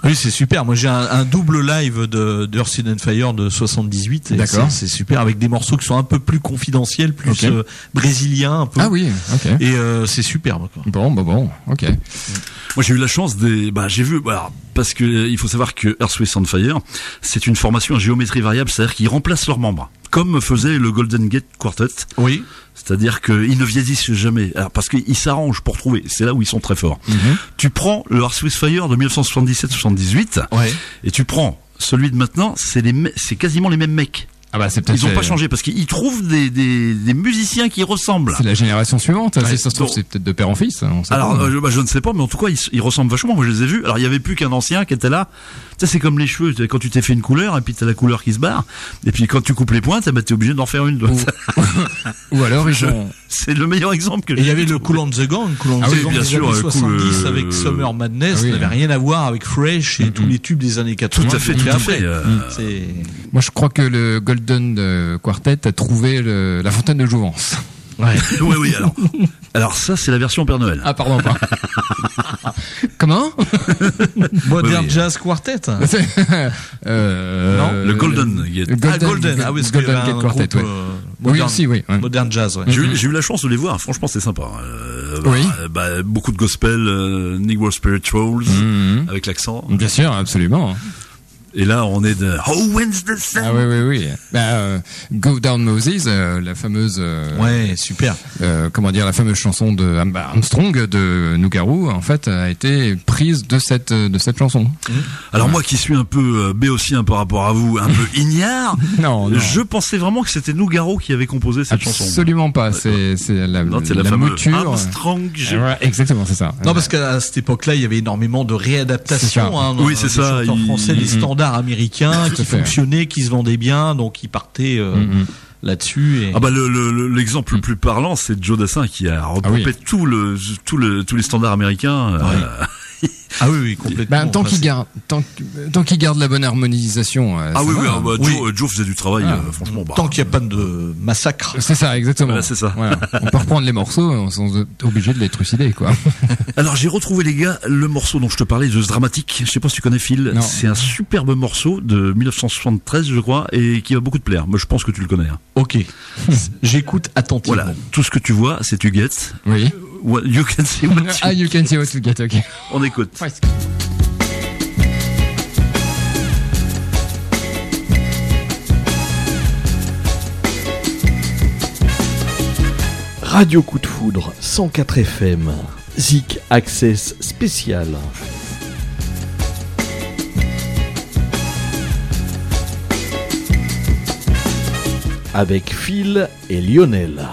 Oui, c'est super. Moi, j'ai un, un double live de d'Earth Wind and Fire de 78. et
D'accord.
c'est- super avec des morceaux qui sont un peu plus confidentiels, plus
Ok.
euh, brésiliens un peu.
ah oui, ok.
Et euh, c'est superbe. Quoi.
Bon, bon, bon, ok.
Moi, j'ai eu la chance des. Bah, j'ai vu. Bah, parce que euh, il faut savoir que Earth, Wind and Fire, c'est une formation à géométrie variable, c'est-à-dire qu'ils remplacent leurs membres, comme faisait le Golden Gate Quartet.
Oui.
C'est-à-dire qu'ils ne vieillissent jamais. Alors, parce qu'ils s'arrangent pour trouver. C'est là où ils sont très forts. Tu prends le Earth, Wind Fire de 1977-78
Ouais.
et tu prends celui de maintenant. C'est les, me- c'est quasiment les mêmes mecs.
Ah bah.
Ils ont pas
euh,
changé parce qu'ils trouvent des, des, des musiciens qui ressemblent.
C'est la génération suivante.
Ouais,
c'est ça se trouve,
donc-
c'est peut-être de père en fils. on sait
Alors, euh, je, bah, je ne sais pas, mais en tout cas, ils, ils ressemblent vachement. Moi, je les ai vus. Alors, il y avait plus qu'un ancien qui était là. Tu sais, c'est comme les cheveux. Quand tu t'es fait une couleur, et puis t'as la couleur qui se barre. Et puis, quand tu coupes les pointes, ben, t'es obligé d'en faire une.
Ou alors ils ont.
C'est le meilleur exemple que
Et il y
j'ai
avait le Cool on the Gang, Cool on
Ah
the
oui,
Gang
bien
des
sûr,
années
euh, cool,
70
euh,
avec Summer Madness,
ah oui.
n'avait rien à voir avec Fresh et tous les tubes des années 80.
Tout à fait, tout à fait. euh,
C'est
Moi, je crois que le Golden euh, Quartet a trouvé le- la fontaine de Jouvence.
ouais.
oui, oui, alors. Alors, ça, c'est la version Père Noël.
Ah, pardon, pas. Comment?
Modern
Oui, oui.
Jazz Quartet.
euh,
Non,
le Golden Gate.
le
ah, Golden. Ah oui,
Golden Gate Quartet,
groupe,
ouais.
euh,
Oui,
modern,
aussi, oui. ouais.
modern Jazz. Ouais.
J'ai eu, j'ai eu la chance de les voir. Franchement, c'est sympa. Euh, bah,
Oui.
bah, beaucoup de gospel, euh, Negro Spirituals,
Mhm.
avec l'accent.
Bien sûr, absolument.
Et là, on est de Oh, when's the sun?
Ah oui, oui, oui. Bah, euh, Go Down Moses, euh, la fameuse, euh,
Ouais, super.
euh, comment dire, la fameuse chanson de Am- Armstrong de Nougarou, en fait, a été prise de cette de cette chanson.
Alors moi qui suis un peu euh, béotien par rapport à vous, un peu ignare,
Non, non.
je pensais vraiment que c'était Nougaro qui avait composé cette chanson.
Absolument pas. C'est c'est la,
Non, c'est la,
la
fameuse
mouture.
Armstrong.
Ouais, exactement, c'est ça.
Non, parce qu'à cette époque-là, il y avait énormément de réadaptations. Hein,
Oui, c'est ça,
chanteurs
il-
français, des
Mhm.
standards américains
Tout
qui fonctionnaient, qui se vendaient bien, donc ils partaient euh,
Mhm.
là-dessus. Et...
Ah bah le- le- le- l'exemple le plus parlant, c'est Joe Dassin qui a
Ah oui.
tout le, tout le, tous les standards américains. euh,
Ah oui, oui, complètement.
Ben, tant
Enfin,
qu'il garde, tant, que- tant qu'il garde la bonne harmonisation. euh,
Ah
ça
oui,
va.
oui, ah bah,
Oui.
Joe, faisait du travail,
Ah.
euh, franchement. Bah,
Tant qu'il n'y a pas de massacre.
C'est ça, exactement.
Voilà, c'est ça.
Voilà. On peut reprendre les morceaux sans être obligé de les trucider, quoi.
Alors j'ai retrouvé les gars le morceau dont je te parlais, The Dramatic. Je sais pas si tu connais Phil. C'est un superbe morceau de 1973, je crois, et qui va beaucoup te plaire. Moi, je pense que tu le connais. hein.
Ok. J'écoute attentivement.
Voilà, tout ce que tu vois, c'est tu get.
Oui.
What you can see what you-
Ah, you can see what you get.
On écoute.
Radio Coup de Foudre 104 FM. Zik Access spécial. Avec Phil et Lionel.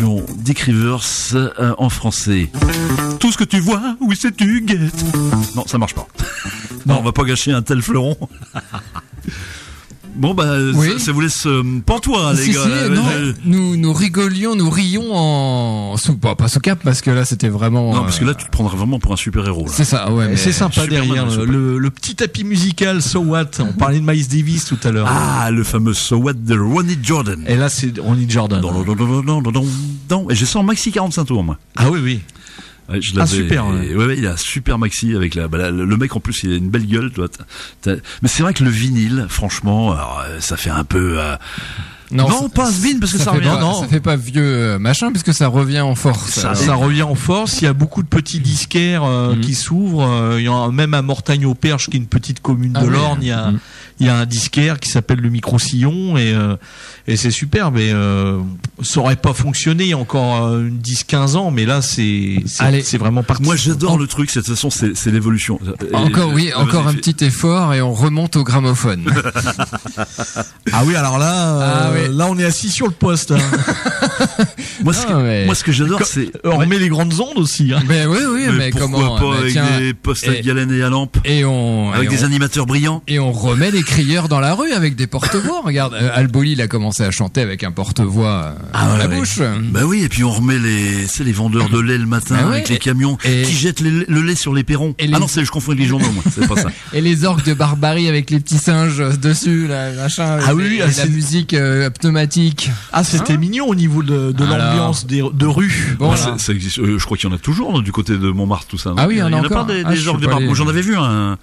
Version Dick Rivers euh, en français. Tout ce que tu vois, oui c'est tu guettes. Non, ça marche pas. non, on va pas gâcher un tel fleuron. Bon bah
Oui.
ça, ça vous laisse euh, pantois les
Si,
gars.
si,
Euh,
non,
euh,
nous, nous rigolions, nous rions en sous, pas, pas sous cap parce que là c'était vraiment.
non parce que
euh,
là tu te prendrais vraiment pour un super héros.
c'est ça, ouais.
C'est sympa derrière
le
le, petit tapis musical So What. On parlait de Miles Davis tout à l'heure.
Ah le fameux So What de Ronnie Jordan.
Et là, c'est Ronnie Jordan.
Don, don, don. Et ça en maxi 45 tours moi.
Ah oui, oui.
Ouais, je
Ah, super, ouais.
ouais, ouais, il a un super maxi avec la, bah, la- le mec en plus il a une belle gueule, toi. T'as- Mais c'est vrai que le vinyle, franchement, alors, euh, ça fait un peu. euh, Non,
ça-
pas Svin parce que ça,
fait
revient.
pas, ça fait pas vieux euh, machin parce que ça revient en force.
Ça,
alors.
ça revient en force. Il y a beaucoup de petits disquaires euh,
Mhm.
qui s'ouvrent. Euh, il y en a même à Mortagne au Perche, qui est une petite commune
Ah
de
oui.
l'Orne. Il y a,
Mhm.
Il y a un disquaire qui s'appelle le Micro Sillon et, euh, et c'est super. Mais euh, ça aurait pas fonctionné il y a encore euh, une 10-15 ans. Mais là, c'est
Allez.
c'est vraiment parti.
Moi j'adore le truc, c'est- de toute façon c'est c'est l'évolution. Et-
Encore oui,
euh,
encore un petit effort et on remonte au gramophone.
Ah oui, alors là, euh,
Ah oui.
là on est assis sur le poste. hein.
Moi, ce
Ah,
que,
mais-
moi ce que j'adore c'est.
on
Ouais,
met les grandes ondes aussi. hein.
mais oui, oui, mais,
mais pourquoi
comment
pas
bah,
avec
tiens,
des postes à galène et à lampe,
et on
avec
et
des
on-
animateurs brillants.
et on remet les crieurs dans la rue avec des porte-voix. Regarde, euh, Alboli il a commencé à chanter avec un porte-voix euh,
Ah
dans
ouais,
la
ouais.
bouche.
Bah oui, et puis on remet les, c'est les vendeurs de lait le matin
Bah ouais,
avec les
et-
camions
et-
qui jettent les- le lait sur les perrons.
Et
Ah
les-
non, c'est je confonds avec les journaux, moi. C'est pas ça.
Et les orques de barbarie avec les petits singes dessus, là, machin.
Ah oui, ah,
la musique euh, pneumatique.
Ah, c'était mignon au niveau de, de Des- de rue.
Bon, voilà.
ça, existe. euh, je crois qu'il y en a toujours du côté de Montmartre, tout ça.
Ah oui, il y en a
il y en a
encore.
pas des,
Ah,
des
suis
de J'en avais vu un.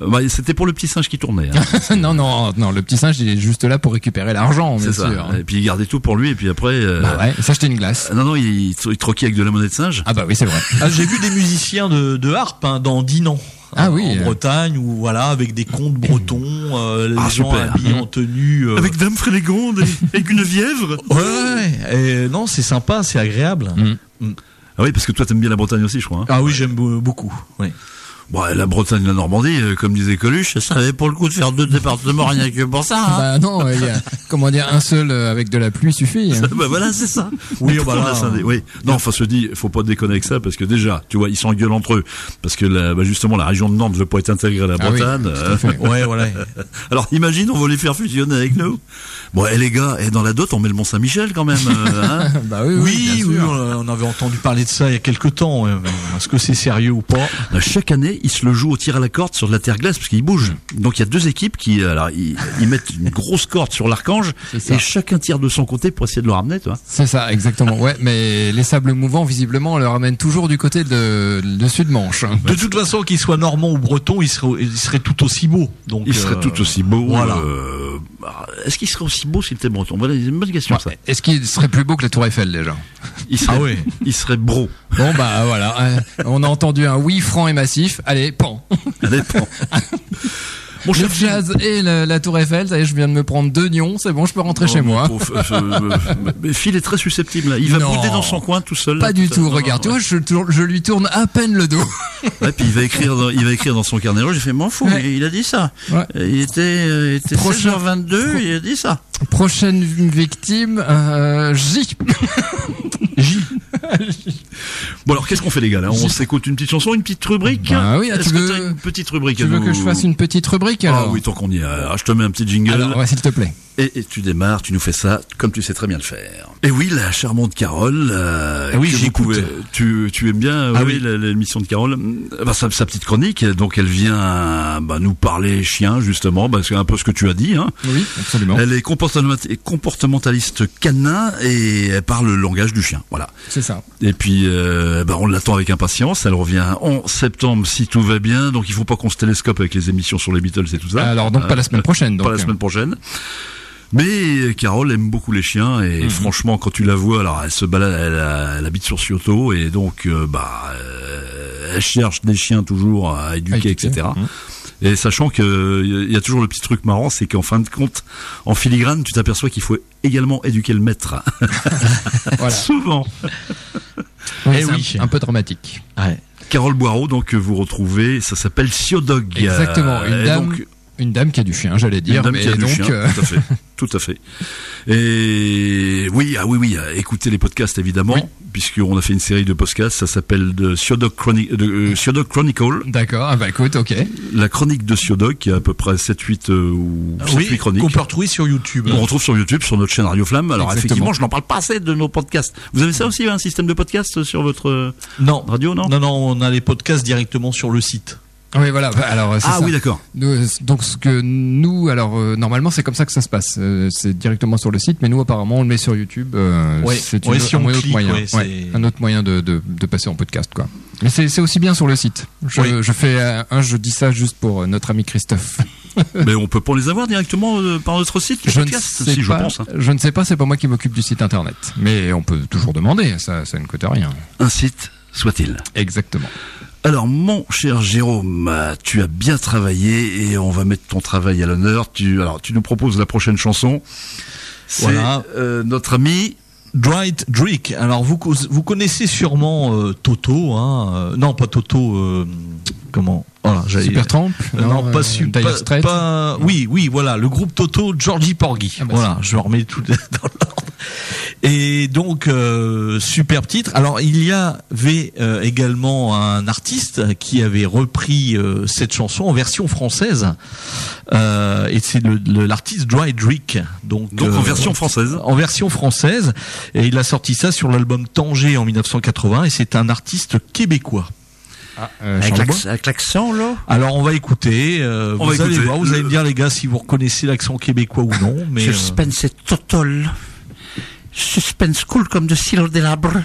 euh, bah, C'était pour le petit singe qui tournait. hein.
non, non, non, le petit singe il est juste là pour récupérer l'argent, bien
C'est ça.
sûr.
Et puis il gardait tout pour lui, et puis après. euh,
Bah ouais, s'acheter une glace.
Non, non, il, il troquait avec de la monnaie de singe.
Ah bah oui, c'est vrai.
Ah, J'ai vu des musiciens de, de harpe hein, dans Dinan.
Ah
en-
oui,
En
euh.
Bretagne, ou voilà, avec des contes bretons, euh, les
Ah,
gens
super.
habillés en tenue. euh,
Avec Dame Frélégonde et avec une vièvre.
Ouais, ouais, et non, c'est sympa, c'est agréable.
Mm.
Ah oui, parce que toi t'aimes bien la Bretagne aussi, je crois. hein.
Ah oui, j'aime beau- beaucoup. Oui.
Bon, la Bretagne, la Normandie, euh, comme disait Coluche, ça avait pour le coup de faire deux départements rien que pour ça. hein.
Bah non, il y a, comment dire, un seul euh, avec de la pluie suffit. hein.
bah voilà, c'est ça.
Oui, bah
on a scindé Oui. Non, enfin, se dit, faut pas déconner avec ça parce que déjà, tu vois, ils s'engueulent entre eux parce que la- bah, justement la région de Nantes veut pas être intégrée à la
Ah oui,
Bretagne.
tout à
euh,
fait.
Ouais, voilà.
alors imagine, on veut les faire fusionner avec nous. Bon, et les gars, et dans la dot, on met le Mont Saint-Michel quand même. euh, hein
Bah oui, oui,
Oui,
bien
oui,
sûr.
on avait entendu parler de ça il y a quelques temps. Est-ce que c'est sérieux ou pas?
Chaque année, ils se le jouent au tir à la corde sur de la terre glace parce qu'ils bougent. Donc il y a deux équipes qui, euh, alors ils, ils mettent une grosse corde sur l'archange et chacun tire de son côté pour essayer de le ramener, toi.
C'est ça, exactement. Ouais, mais les sables mouvants, visiblement, on le ramène toujours du côté de, de Sud-Manche.
De toute façon, qu'il soit normand ou breton, il serait, il serait tout aussi beau. Donc,
Il serait
euh,
tout aussi beau.
voilà.
euh, Est-ce qu'il serait aussi beau s'il était breton? Voilà, c'est une bonne question ça.
Est-ce qu'il serait plus beau que la Tour Eiffel déjà?
Il serait,
Ah ouais.
il serait bro.
Bon bah voilà, euh, on a entendu un oui franc et massif. Allez, pan.
Ça dépend. Mon
Le jazz et la Tour Eiffel, ça y est, je viens de me prendre deux nions, c'est bon, je peux rentrer chez moi.
pauvre, euh, euh, mais Phil est très susceptible. Là. Il va
Non.
bouder dans son coin tout seul.
Pas
là,
du
tout
tout,
seul. Non,
regarde, tu
non,
vois, je, tourne- je lui tourne à peine le dos.
Ouais, puis il va écrire, dans, il va écrire dans son carnet rouge. J'ai fait m'en fous.
Ouais.
Il, il a dit ça.
Ouais.
Il était, euh, était
Prochain-
16h22. Il a dit ça.
Prochaine victime, euh, J.
Bon alors qu'est-ce qu'on fait les gars là? On s'écoute une petite chanson, une petite rubrique?
Bah oui, ah,
Est-ce
tu
que
veux-
une petite rubrique
Tu veux
nous-
que je fasse une petite rubrique
Ah
alors?
oui, tant qu'on y est. Alors, je te mets un petit jingle.
Alors, ouais, s'il te plaît.
Et, et tu démarres, tu nous fais ça comme tu sais très bien le faire. Et oui, la charmante Carole. euh,
Ah oui, j'écoute.
Tu, tu aimes bien
Ah
oui, l'émission de Carole Euh, bah, sa, sa petite chronique, donc elle vient bah, nous parler chien justement, parce que c'est un peu ce que tu as dit. Hein.
Oui, absolument.
Elle est comportemental- comportementaliste canin et elle parle le langage du chien. Voilà.
C'est ça.
Et puis, euh, bah, on l'attend avec impatience. Elle revient en septembre si tout va bien. Donc, il faut pas qu'on se télescope avec les émissions sur les Beatles et tout ça.
Alors donc pas la semaine prochaine. Donc.
Pas la semaine prochaine. Mais Carole aime beaucoup les chiens et
Mhm.
franchement quand tu la vois, alors elle se balade, elle, habite sur Cioto et donc euh, bah euh, elle cherche des chiens toujours à éduquer,
À éduquer.
etc.
Mhm.
Et sachant que il y a toujours le petit truc marrant, c'est qu'en fin de compte, en filigrane, tu t'aperçois qu'il faut également éduquer le maître.
Voilà.
Souvent.
Ouais,
Eh
c'est
oui.
un, un peu dramatique.
Ouais.
Carole Boireau, donc que vous retrouvez, ça s'appelle Siodog.
Exactement, une
et
dame-
donc,
Une dame qui a du chien, j'allais dire.
Une dame
mais
qui a du chien,
euh,
tout à fait, tout à fait. Et oui, ah oui, oui, euh, écoutez les podcasts évidemment,
Oui.
puisqu'on a fait une série de podcasts, ça s'appelle de de, euh, Chronicle,
D'accord, ah bah écoute, ok.
la chronique de Siodok, qui a à peu près 7-8 euh, ou 7-8
Oui,
chroniques.
qu'on peut retrouver sur YouTube.
On retrouve sur YouTube, sur notre chaîne Radio Flamme. Alors
Exactement.
effectivement, je n'en parle pas assez de nos podcasts. Vous avez ça aussi, un système de podcast sur votre
Non,
radio, non?
Non, non, on a les podcasts directement sur le site.
Oui, voilà. bah, Alors, c'est
Ah
ça.
oui, d'accord.
Euh, donc ce que nous, alors euh, normalement c'est comme ça que ça se passe. Euh, c'est directement sur le site, mais nous apparemment on le met sur YouTube. Euh,
Ouais.
c'est
Ouais,
une-
si
un autre moyen,
ouais, c'est-
Ouais, un autre moyen de, de, de passer en podcast quoi. Mais c'est c'est aussi bien sur le site. Je,
Oui.
je fais euh, un, je dis ça juste pour euh, notre ami Christophe.
Mais on peut pas les avoir directement euh, par notre site,
Je ne
podcasts
sais
Si, je
pas.
pense. hein.
Je ne sais pas, c'est pas moi qui m'occupe du site internet, mais on peut toujours demander. Ça, ça ne coûte rien.
Un site soit-il.
Exactement.
Alors, mon cher Jérôme, tu as bien travaillé et on va mettre ton travail à l'honneur. Tu, alors, tu nous proposes la prochaine chanson. C'est
Voilà.
euh, notre ami.
Dwight Drake. Alors vous vous connaissez sûrement euh, Toto, hein euh, Non, pas Toto. euh, comment Voilà,
Supertramp
Euh, non, pas, su- pas, pas- Oui, oui, voilà, le groupe Toto, Georgie Porgy.
Ah bah
voilà, je remets tout dans l'ordre. Et donc euh, superbe titre. Alors il y avait euh, également un artiste qui avait repris euh, cette chanson en version française, Euh, et c'est le- le- l'artiste Dry Drake. Donc,
Donc,
euh,
en version française.
en version française et il a sorti ça sur l'album Tanger en 1980 et c'est un artiste québécois.
Euh, Charles Bois
avec l'accent, là?
Alors on va écouter, euh,
On
vous
va
allez
écouter.
voir, vous allez
Le-
me dire les gars si vous reconnaissez l'accent québécois ou non, mais euh,
Suspense est total. Suspense cool comme de silo de l'arbre.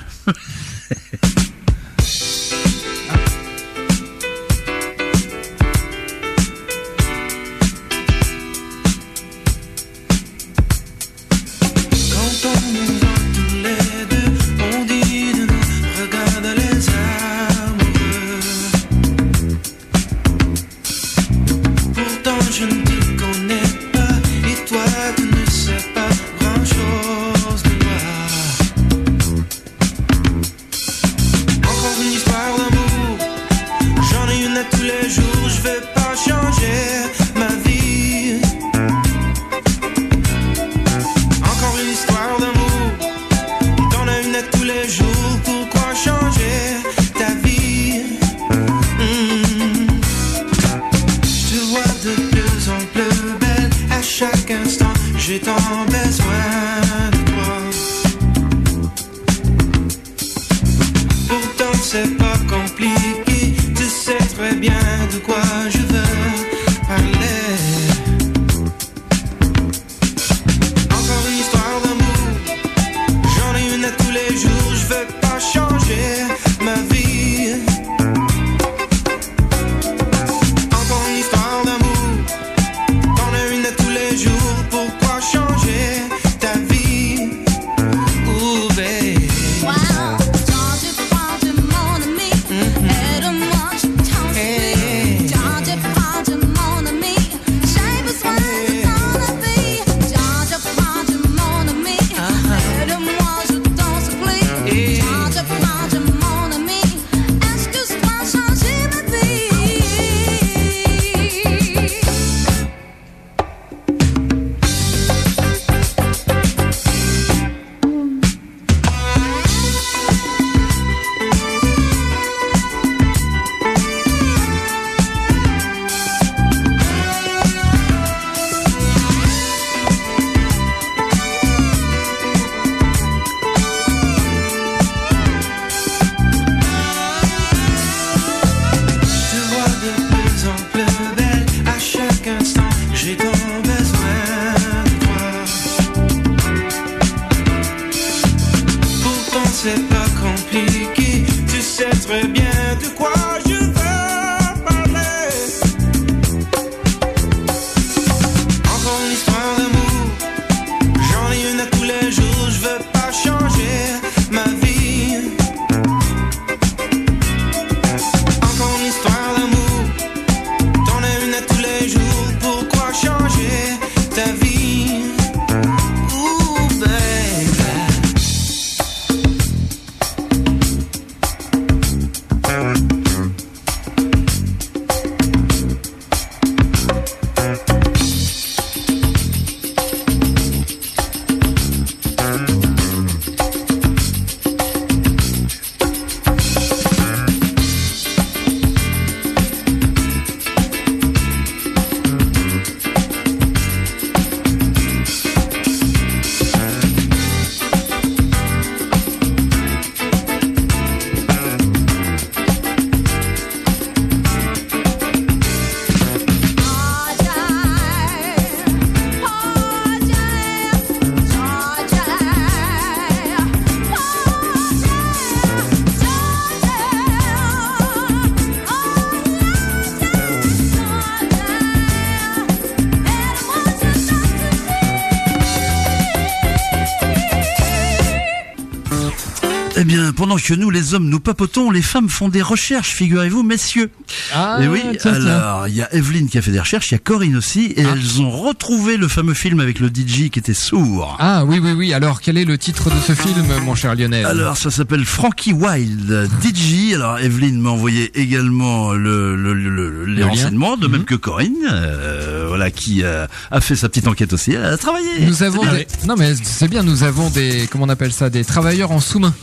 Pendant que nous, les hommes, nous papotons, les femmes font des recherches, figurez-vous, messieurs.
Ah,
et oui,
tiens,
alors, il y a Evelyne qui a fait des recherches, il y a Corinne aussi, et elles ont retrouvé le fameux film avec le DJ qui était sourd.
Ah oui, oui, oui. Alors, quel est le titre de ce film, mon cher Lionel?
Alors, ça s'appelle Frankie Wild, DJ. Alors, Evelyne m'a envoyé également le, le- le- le- les renseignements, de même que Corinne, euh, voilà, qui euh, a fait sa petite enquête aussi. Elle a travaillé.
Nous avons des... Non mais c'est bien, nous avons des... Comment on appelle ça Des travailleurs en sous-main.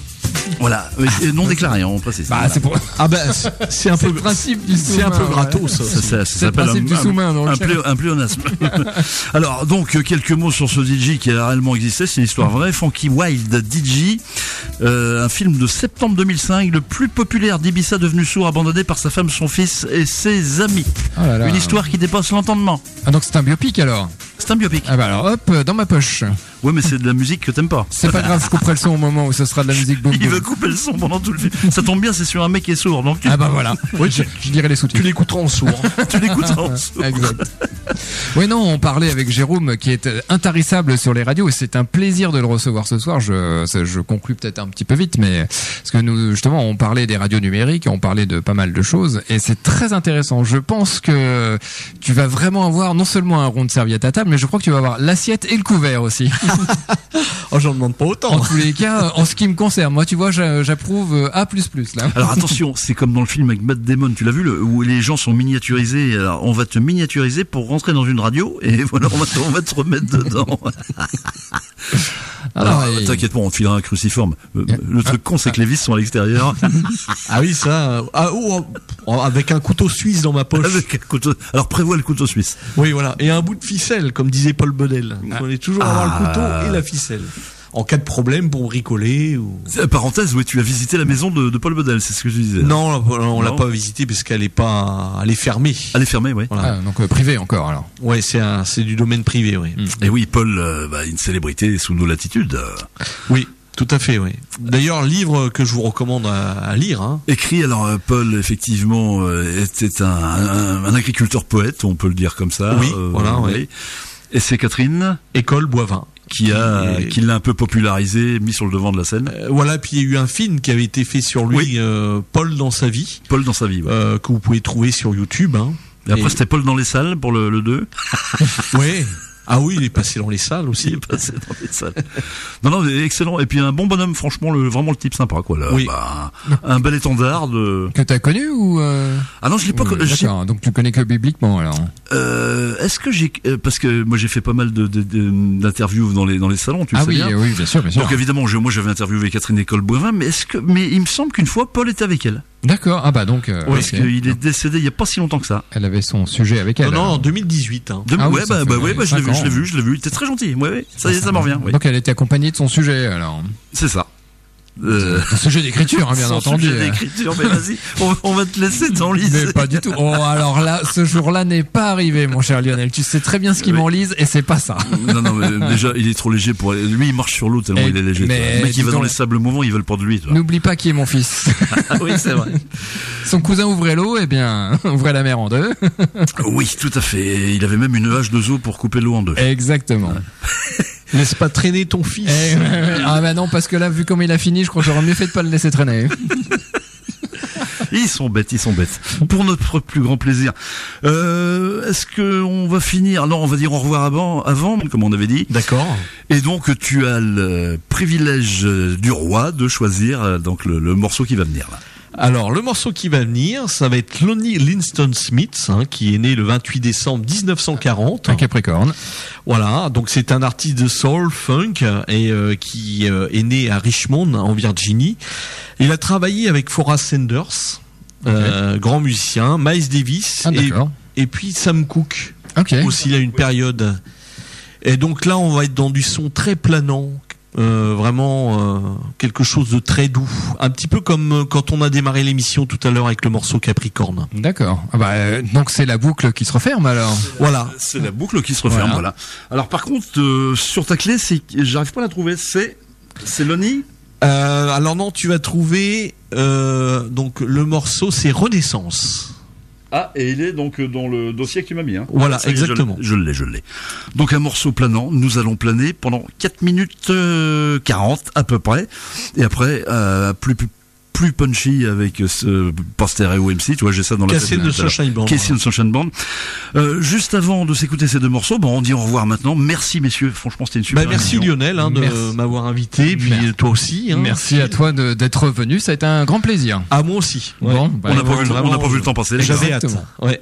Voilà, oui, et non déclaré, on précise.
Bah,
Voilà.
c'est pour...
Ah ben, c'est un peu
le principe du
c'est un peu
ouais.
gratos. ça.
Ça, ça- ça
C'est le
s'appelle
principe
un, un- un plé- un pléonasme. Alors, donc, euh, quelques mots sur ce DJ qui a réellement existé. C'est une histoire vraie. Funky Wild DJ, euh, un film de septembre 2005, le plus populaire d'Ibiza devenu sourd, abandonné par sa femme, son fils et ses amis.
Oh là là.
Une histoire qui dépasse l'entendement.
Ah donc c'est un biopic alors?
C'est un biopic.
Ah bah alors hop, euh, dans ma poche.
Ouais, mais c'est de la musique que t'aimes pas.
C'est pas grave, je couperai le son au moment où ce sera de la musique boum
Il
boum.
va couper le son pendant tout le film. Ça tombe bien, c'est sur un mec qui est sourd, donc tu,
Ah bah voilà. Oui, je, je dirai les
Tu
sous-titres.
l'écouteras en sourd.
tu l'écoutes en sourd.
Exact. Oui, non, on parlait avec Jérôme qui est euh, intarissable sur les radios et c'est un plaisir de le recevoir ce soir. Je, je conclus peut-être un petit peu vite, mais parce que nous, justement, on parlait des radios numériques, on parlait de pas mal de choses et c'est très intéressant. Je pense que tu vas vraiment avoir non seulement un rond de serviette à table, mais je crois que tu vas avoir l'assiette et le couvert aussi.
Oh, j'en demande pas
en
autant.
tous les cas, en ce qui me concerne, moi, tu vois, j'a- j'approuve euh, A++ là.
Alors attention, c'est comme dans le film avec Matt Damon, tu l'as vu, le- où les gens sont miniaturisés. Alors on va te miniaturiser pour rentrer dans une radio et voilà, on va te, on va te remettre dedans. Alors
Ah, et-
t'inquiète pas, on te filera un cruciforme. Euh, Le truc con, c'est que les vis sont à l'extérieur
Ah oui, ça. euh, Ah, oh, oh, avec un couteau suisse dans ma poche.
avec un couteau. Alors prévois le couteau suisse.
Oui, voilà. Et un bout de ficelle, comme disait Paul Bedel. Il fallait toujours avoir le couteau et la ficelle. En cas de problème pour bricoler ou.
Euh, Parenthèse, oui, tu as visité la maison de, de Paul Bedel, c'est ce que je disais.
Non, on l'a pas visitée parce qu'elle est pas, elle est fermée.
Elle est fermée, oui.
Voilà.
Ah, donc euh, privé encore alors.
Ouais, c'est un, c'est du domaine privé, oui.
Et oui, Paul, euh, bah, une célébrité sous nos latitudes.
Oui, tout à fait, oui. D'ailleurs, livre que je vous recommande à, à lire, hein.
Écrit, alors euh, Paul, effectivement, euh, était un, un, un agriculteur poète, on peut le dire comme ça.
Oui, voilà, oui.
Et c'est Catherine
École Boivin.
qui a, qui l'a un peu popularisé, mis sur le devant de la scène.
Euh, voilà, puis il y a eu un film qui avait été fait sur lui,
Oui.
euh, Paul dans sa vie,
Paul dans sa vie. ouais.
euh, que vous pouvez trouver sur YouTube. Hein.
Et après,
et-
c'était Paul dans les salles pour le, le 2.
Ouais. Ah oui, il est passé dans les salles
Il
aussi.
est passé dans les salles. Non, non, excellent. Et puis un bon bonhomme, franchement, le, vraiment le type sympa, quoi. Là.
Oui.
Bah, un bel étendard de.
Que t'as connu ou euh...
Ah non, je l'ai pas.
ou-
con- j'ai-
D'accord, donc tu connais que bibliquement alors.
Euh, Est-ce que j'ai euh, parce que moi j'ai fait pas mal de- de- de- d'interviews dans les dans les salons, tu
ah
sais
oui,
bien.
oui, bien sûr, bien sûr.
Donc évidemment, je- moi j'avais interviewé Catherine École Boivin, mais est-ce que, mais il me semble qu'une fois Paul était avec elle,
D'accord. Ah bah donc. euh,
parce
ok.
qu'il est décédé il y a pas si longtemps que ça.
Elle avait son sujet avec elle.
Non, non, en
alors.
2018. Hein.
De-
Ah
ouais,
ça
bah, bah,
ouais,
ouais, bah, je l'ai vu, je l'ai vu, je l'ai vu. Il était très gentil. Ouais, ouais, ça y est, ça m'en revient. ouais.
Donc elle était accompagnée de son sujet alors.
C'est ça. Euh,
Son sujet d'écriture, hein, bien
son
entendu.
sujet d'écriture, mais vas-y, on, on va te laisser t'enliser.
Mais pas du tout. Oh, alors là, ce jour-là n'est pas arrivé, mon cher Lionel. Tu sais très bien ce qu'il
Oui.
m'enlise et c'est pas ça.
Non, non, mais déjà, il est trop léger pour aller. Lui, il marche sur l'eau tellement
Eh,
il est léger.
mais.
Le mec, il va dans les sables mouvants, ils veulent pas de lui, toi.
N'oublie pas qui est mon fils.
Ah oui, c'est vrai.
Son cousin ouvrait l'eau, eh bien, ouvrait la mer en deux.
oui, tout à fait. Il avait même une hache de zoo pour couper l'eau en deux.
Exactement.
Laisse pas traîner ton fils.
Eh, ouais, ouais. Ah bah non, parce que là, vu comme il a fini, je crois que j'aurais mieux fait de pas le laisser traîner.
Ils sont bêtes, ils sont bêtes. Pour notre plus grand plaisir. Euh, Est-ce que on va finir? Non, on va dire au revoir avant, avant, comme on avait dit.
D'accord.
Et donc tu as le privilège du roi de choisir euh, donc le, le morceau qui va venir là.
Alors, le morceau qui va venir, ça va être Lonnie Linston Smith, hein, qui est né le 28 décembre 1940.
Un Capricorne.
Voilà, donc c'est un artiste de soul, funk, et euh, qui euh, est né à Richmond, en Virginie. Il a travaillé avec Forrest Sanders, euh, grand musicien, Miles Davis,
Ah
et, puis Sam Cooke,
Ok.
aussi à une période. Et donc là, on va être dans du son très planant, euh, vraiment euh, quelque chose de très doux, un petit peu comme euh, quand on a démarré l'émission tout à l'heure avec le morceau Capricorne.
D'accord. Ah bah, euh, donc c'est la boucle qui se referme alors.
Voilà.
C'est la boucle qui se referme,
Voilà.
voilà. Alors par contre, euh, sur ta clé, c'est j'arrive pas à la trouver. C'est c'est Lonnie?
Euh, alors non, tu vas trouver euh, donc le morceau, c'est Renaissance.
Ah, et il est donc dans le dossier que tu m'as mis. Hein.
Voilà, exactement.
Je l'ai, je l'ai. Donc un morceau planant, nous allons planer pendant 4 minutes euh, 40 à peu près. Et après, euh, plus, plus, plus punchy avec ce poster et OMC, tu vois, j'ai ça dans la
Cassie
tête.
de. Sunshine Band.
Casey and Sunshine Band. Euh, juste avant de s'écouter ces deux morceaux, bon, on dit au revoir maintenant. Merci messieurs, franchement c'était une super
Bah, merci
émission.
Lionel hein, de m'avoir invité, puis
Merci.
toi aussi. hein.
Merci à toi d'être venu, ça a été un grand plaisir.
À moi aussi. Ouais.
Bon, bah,
On n'a pas, vu le-
vraiment,
on n'a pas vu le temps passer.
J'avais hâte. Ouais.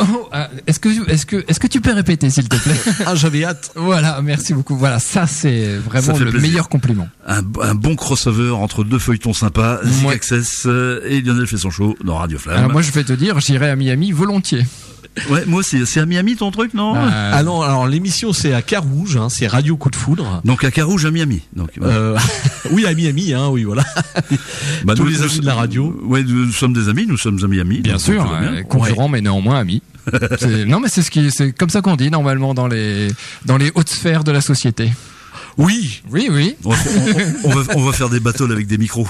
Oh, ah, Est-ce que, est-ce que, est-ce que tu peux répéter, s'il te plaît
Ah, j'avais hâte.
Voilà, merci beaucoup. Voilà, ça c'est vraiment le
plaisir.
meilleur compliment.
un, un bon crossover entre deux feuilletons sympas, Zik
Ouais.
Access euh, et Lionel fait son show dans Radio Flamme.
Alors moi, je vais te dire, j'irai à Miami volontiers.
Ouais, moi c'est à Miami ton truc, non
Euh,
Ah non, alors l'émission c'est à Carouge, hein, c'est Radio Coup de Foudre.
Donc à Carouge à Miami. Donc.
Euh, oui, à Miami, hein, oui, voilà.
Bah,
tous
nous-
les
nous-
amis de la radio.
Ouais, nous, nous sommes des amis, nous sommes à Miami.
Bien sûr,
bien.
euh, concurrents mais néanmoins amis. C'est- non mais c'est ce qui, c'est comme ça qu'on dit normalement dans les dans les hautes sphères de la société.
Oui,
Oui, oui,
On, va, on- on va, on va faire des battles avec des micros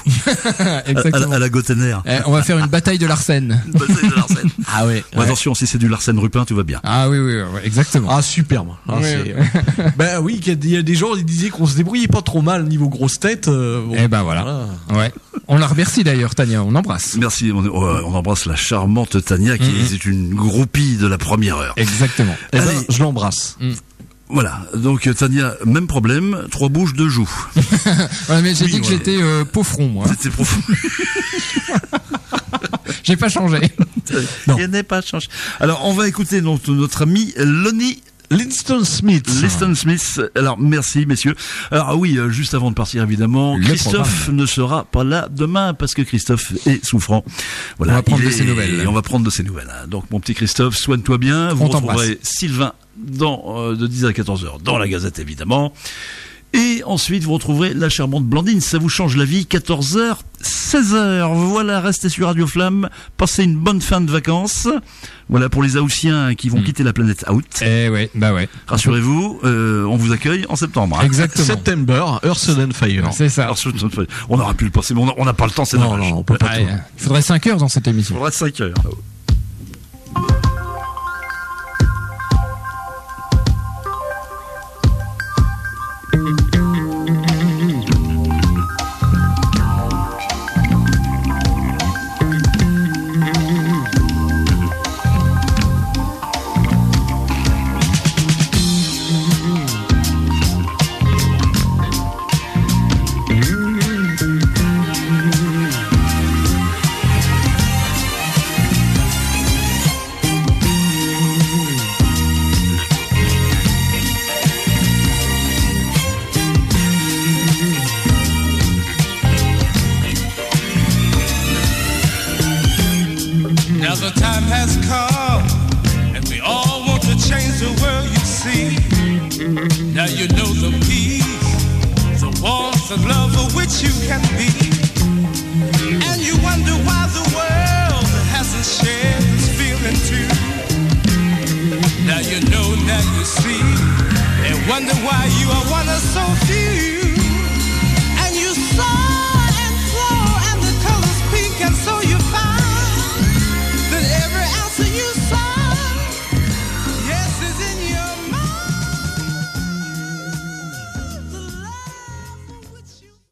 à, à-
exactement.
à la Gotener.
Eh, on va faire une bataille de Larsen.
Bataille de Larsen.
ah ouais.
Bon, Attention, si c'est du Larsen Rupin, tout va bien.
Ah oui, oui, ouais, exactement.
Ah superbe. Ah,
Oui,
ben oui, y il y a des gens qui disaient qu'on se débrouillait pas trop mal niveau grosse tête. euh, bon,
Eh ben voilà. Ouais. On la remercie d'ailleurs, Tania. On embrasse.
Merci, on, on embrasse la charmante Tania qui
Mhm.
est une groupie de la première heure.
Exactement.
Eh ben,
Allez.
je l'embrasse.
Voilà, donc Tania, même problème, trois bouches, deux joues.
Voilà, mais j'ai
Oui,
dit que
ouais.
j'étais euh, moi.
C'était profond.
J'ai pas changé.
Il n'est pas changé. Alors, on va écouter donc notre ami Lonnie
Linston Smith.
Liston Smith. Alors, merci, messieurs. Alors, ah oui, euh, juste avant de partir, évidemment,
Le
Christophe ne sera pas là demain parce que Christophe est souffrant. Voilà.
On va prendre de ses nouvelles.
On va prendre de ses nouvelles. hein. Donc, mon petit Christophe, soigne-toi bien. Vous
On t'embrasse.
retrouverez Sylvain dans, euh, de 10 à 14 heures dans la Gazette, évidemment. Et ensuite, vous retrouverez la charmante Blandine. Ça vous change la vie. 14h, 16h. Voilà, restez sur Radio Flamme. Passez une bonne fin de vacances. Voilà, pour les Haussiens qui vont
Mm.
quitter la planète Out.
Eh ouais, bah ouais.
Rassurez-vous, euh, on vous accueille en septembre. hein.
Exactement.
September, Earth and Fire.
C'est ça.
On aurait pu le passer, mais on n'a pas le temps, c'est
Non,
dommage.
non, on peut pas tout.
Il faudrait 5 heures dans cette
Il
émission.
faudra 5 heures.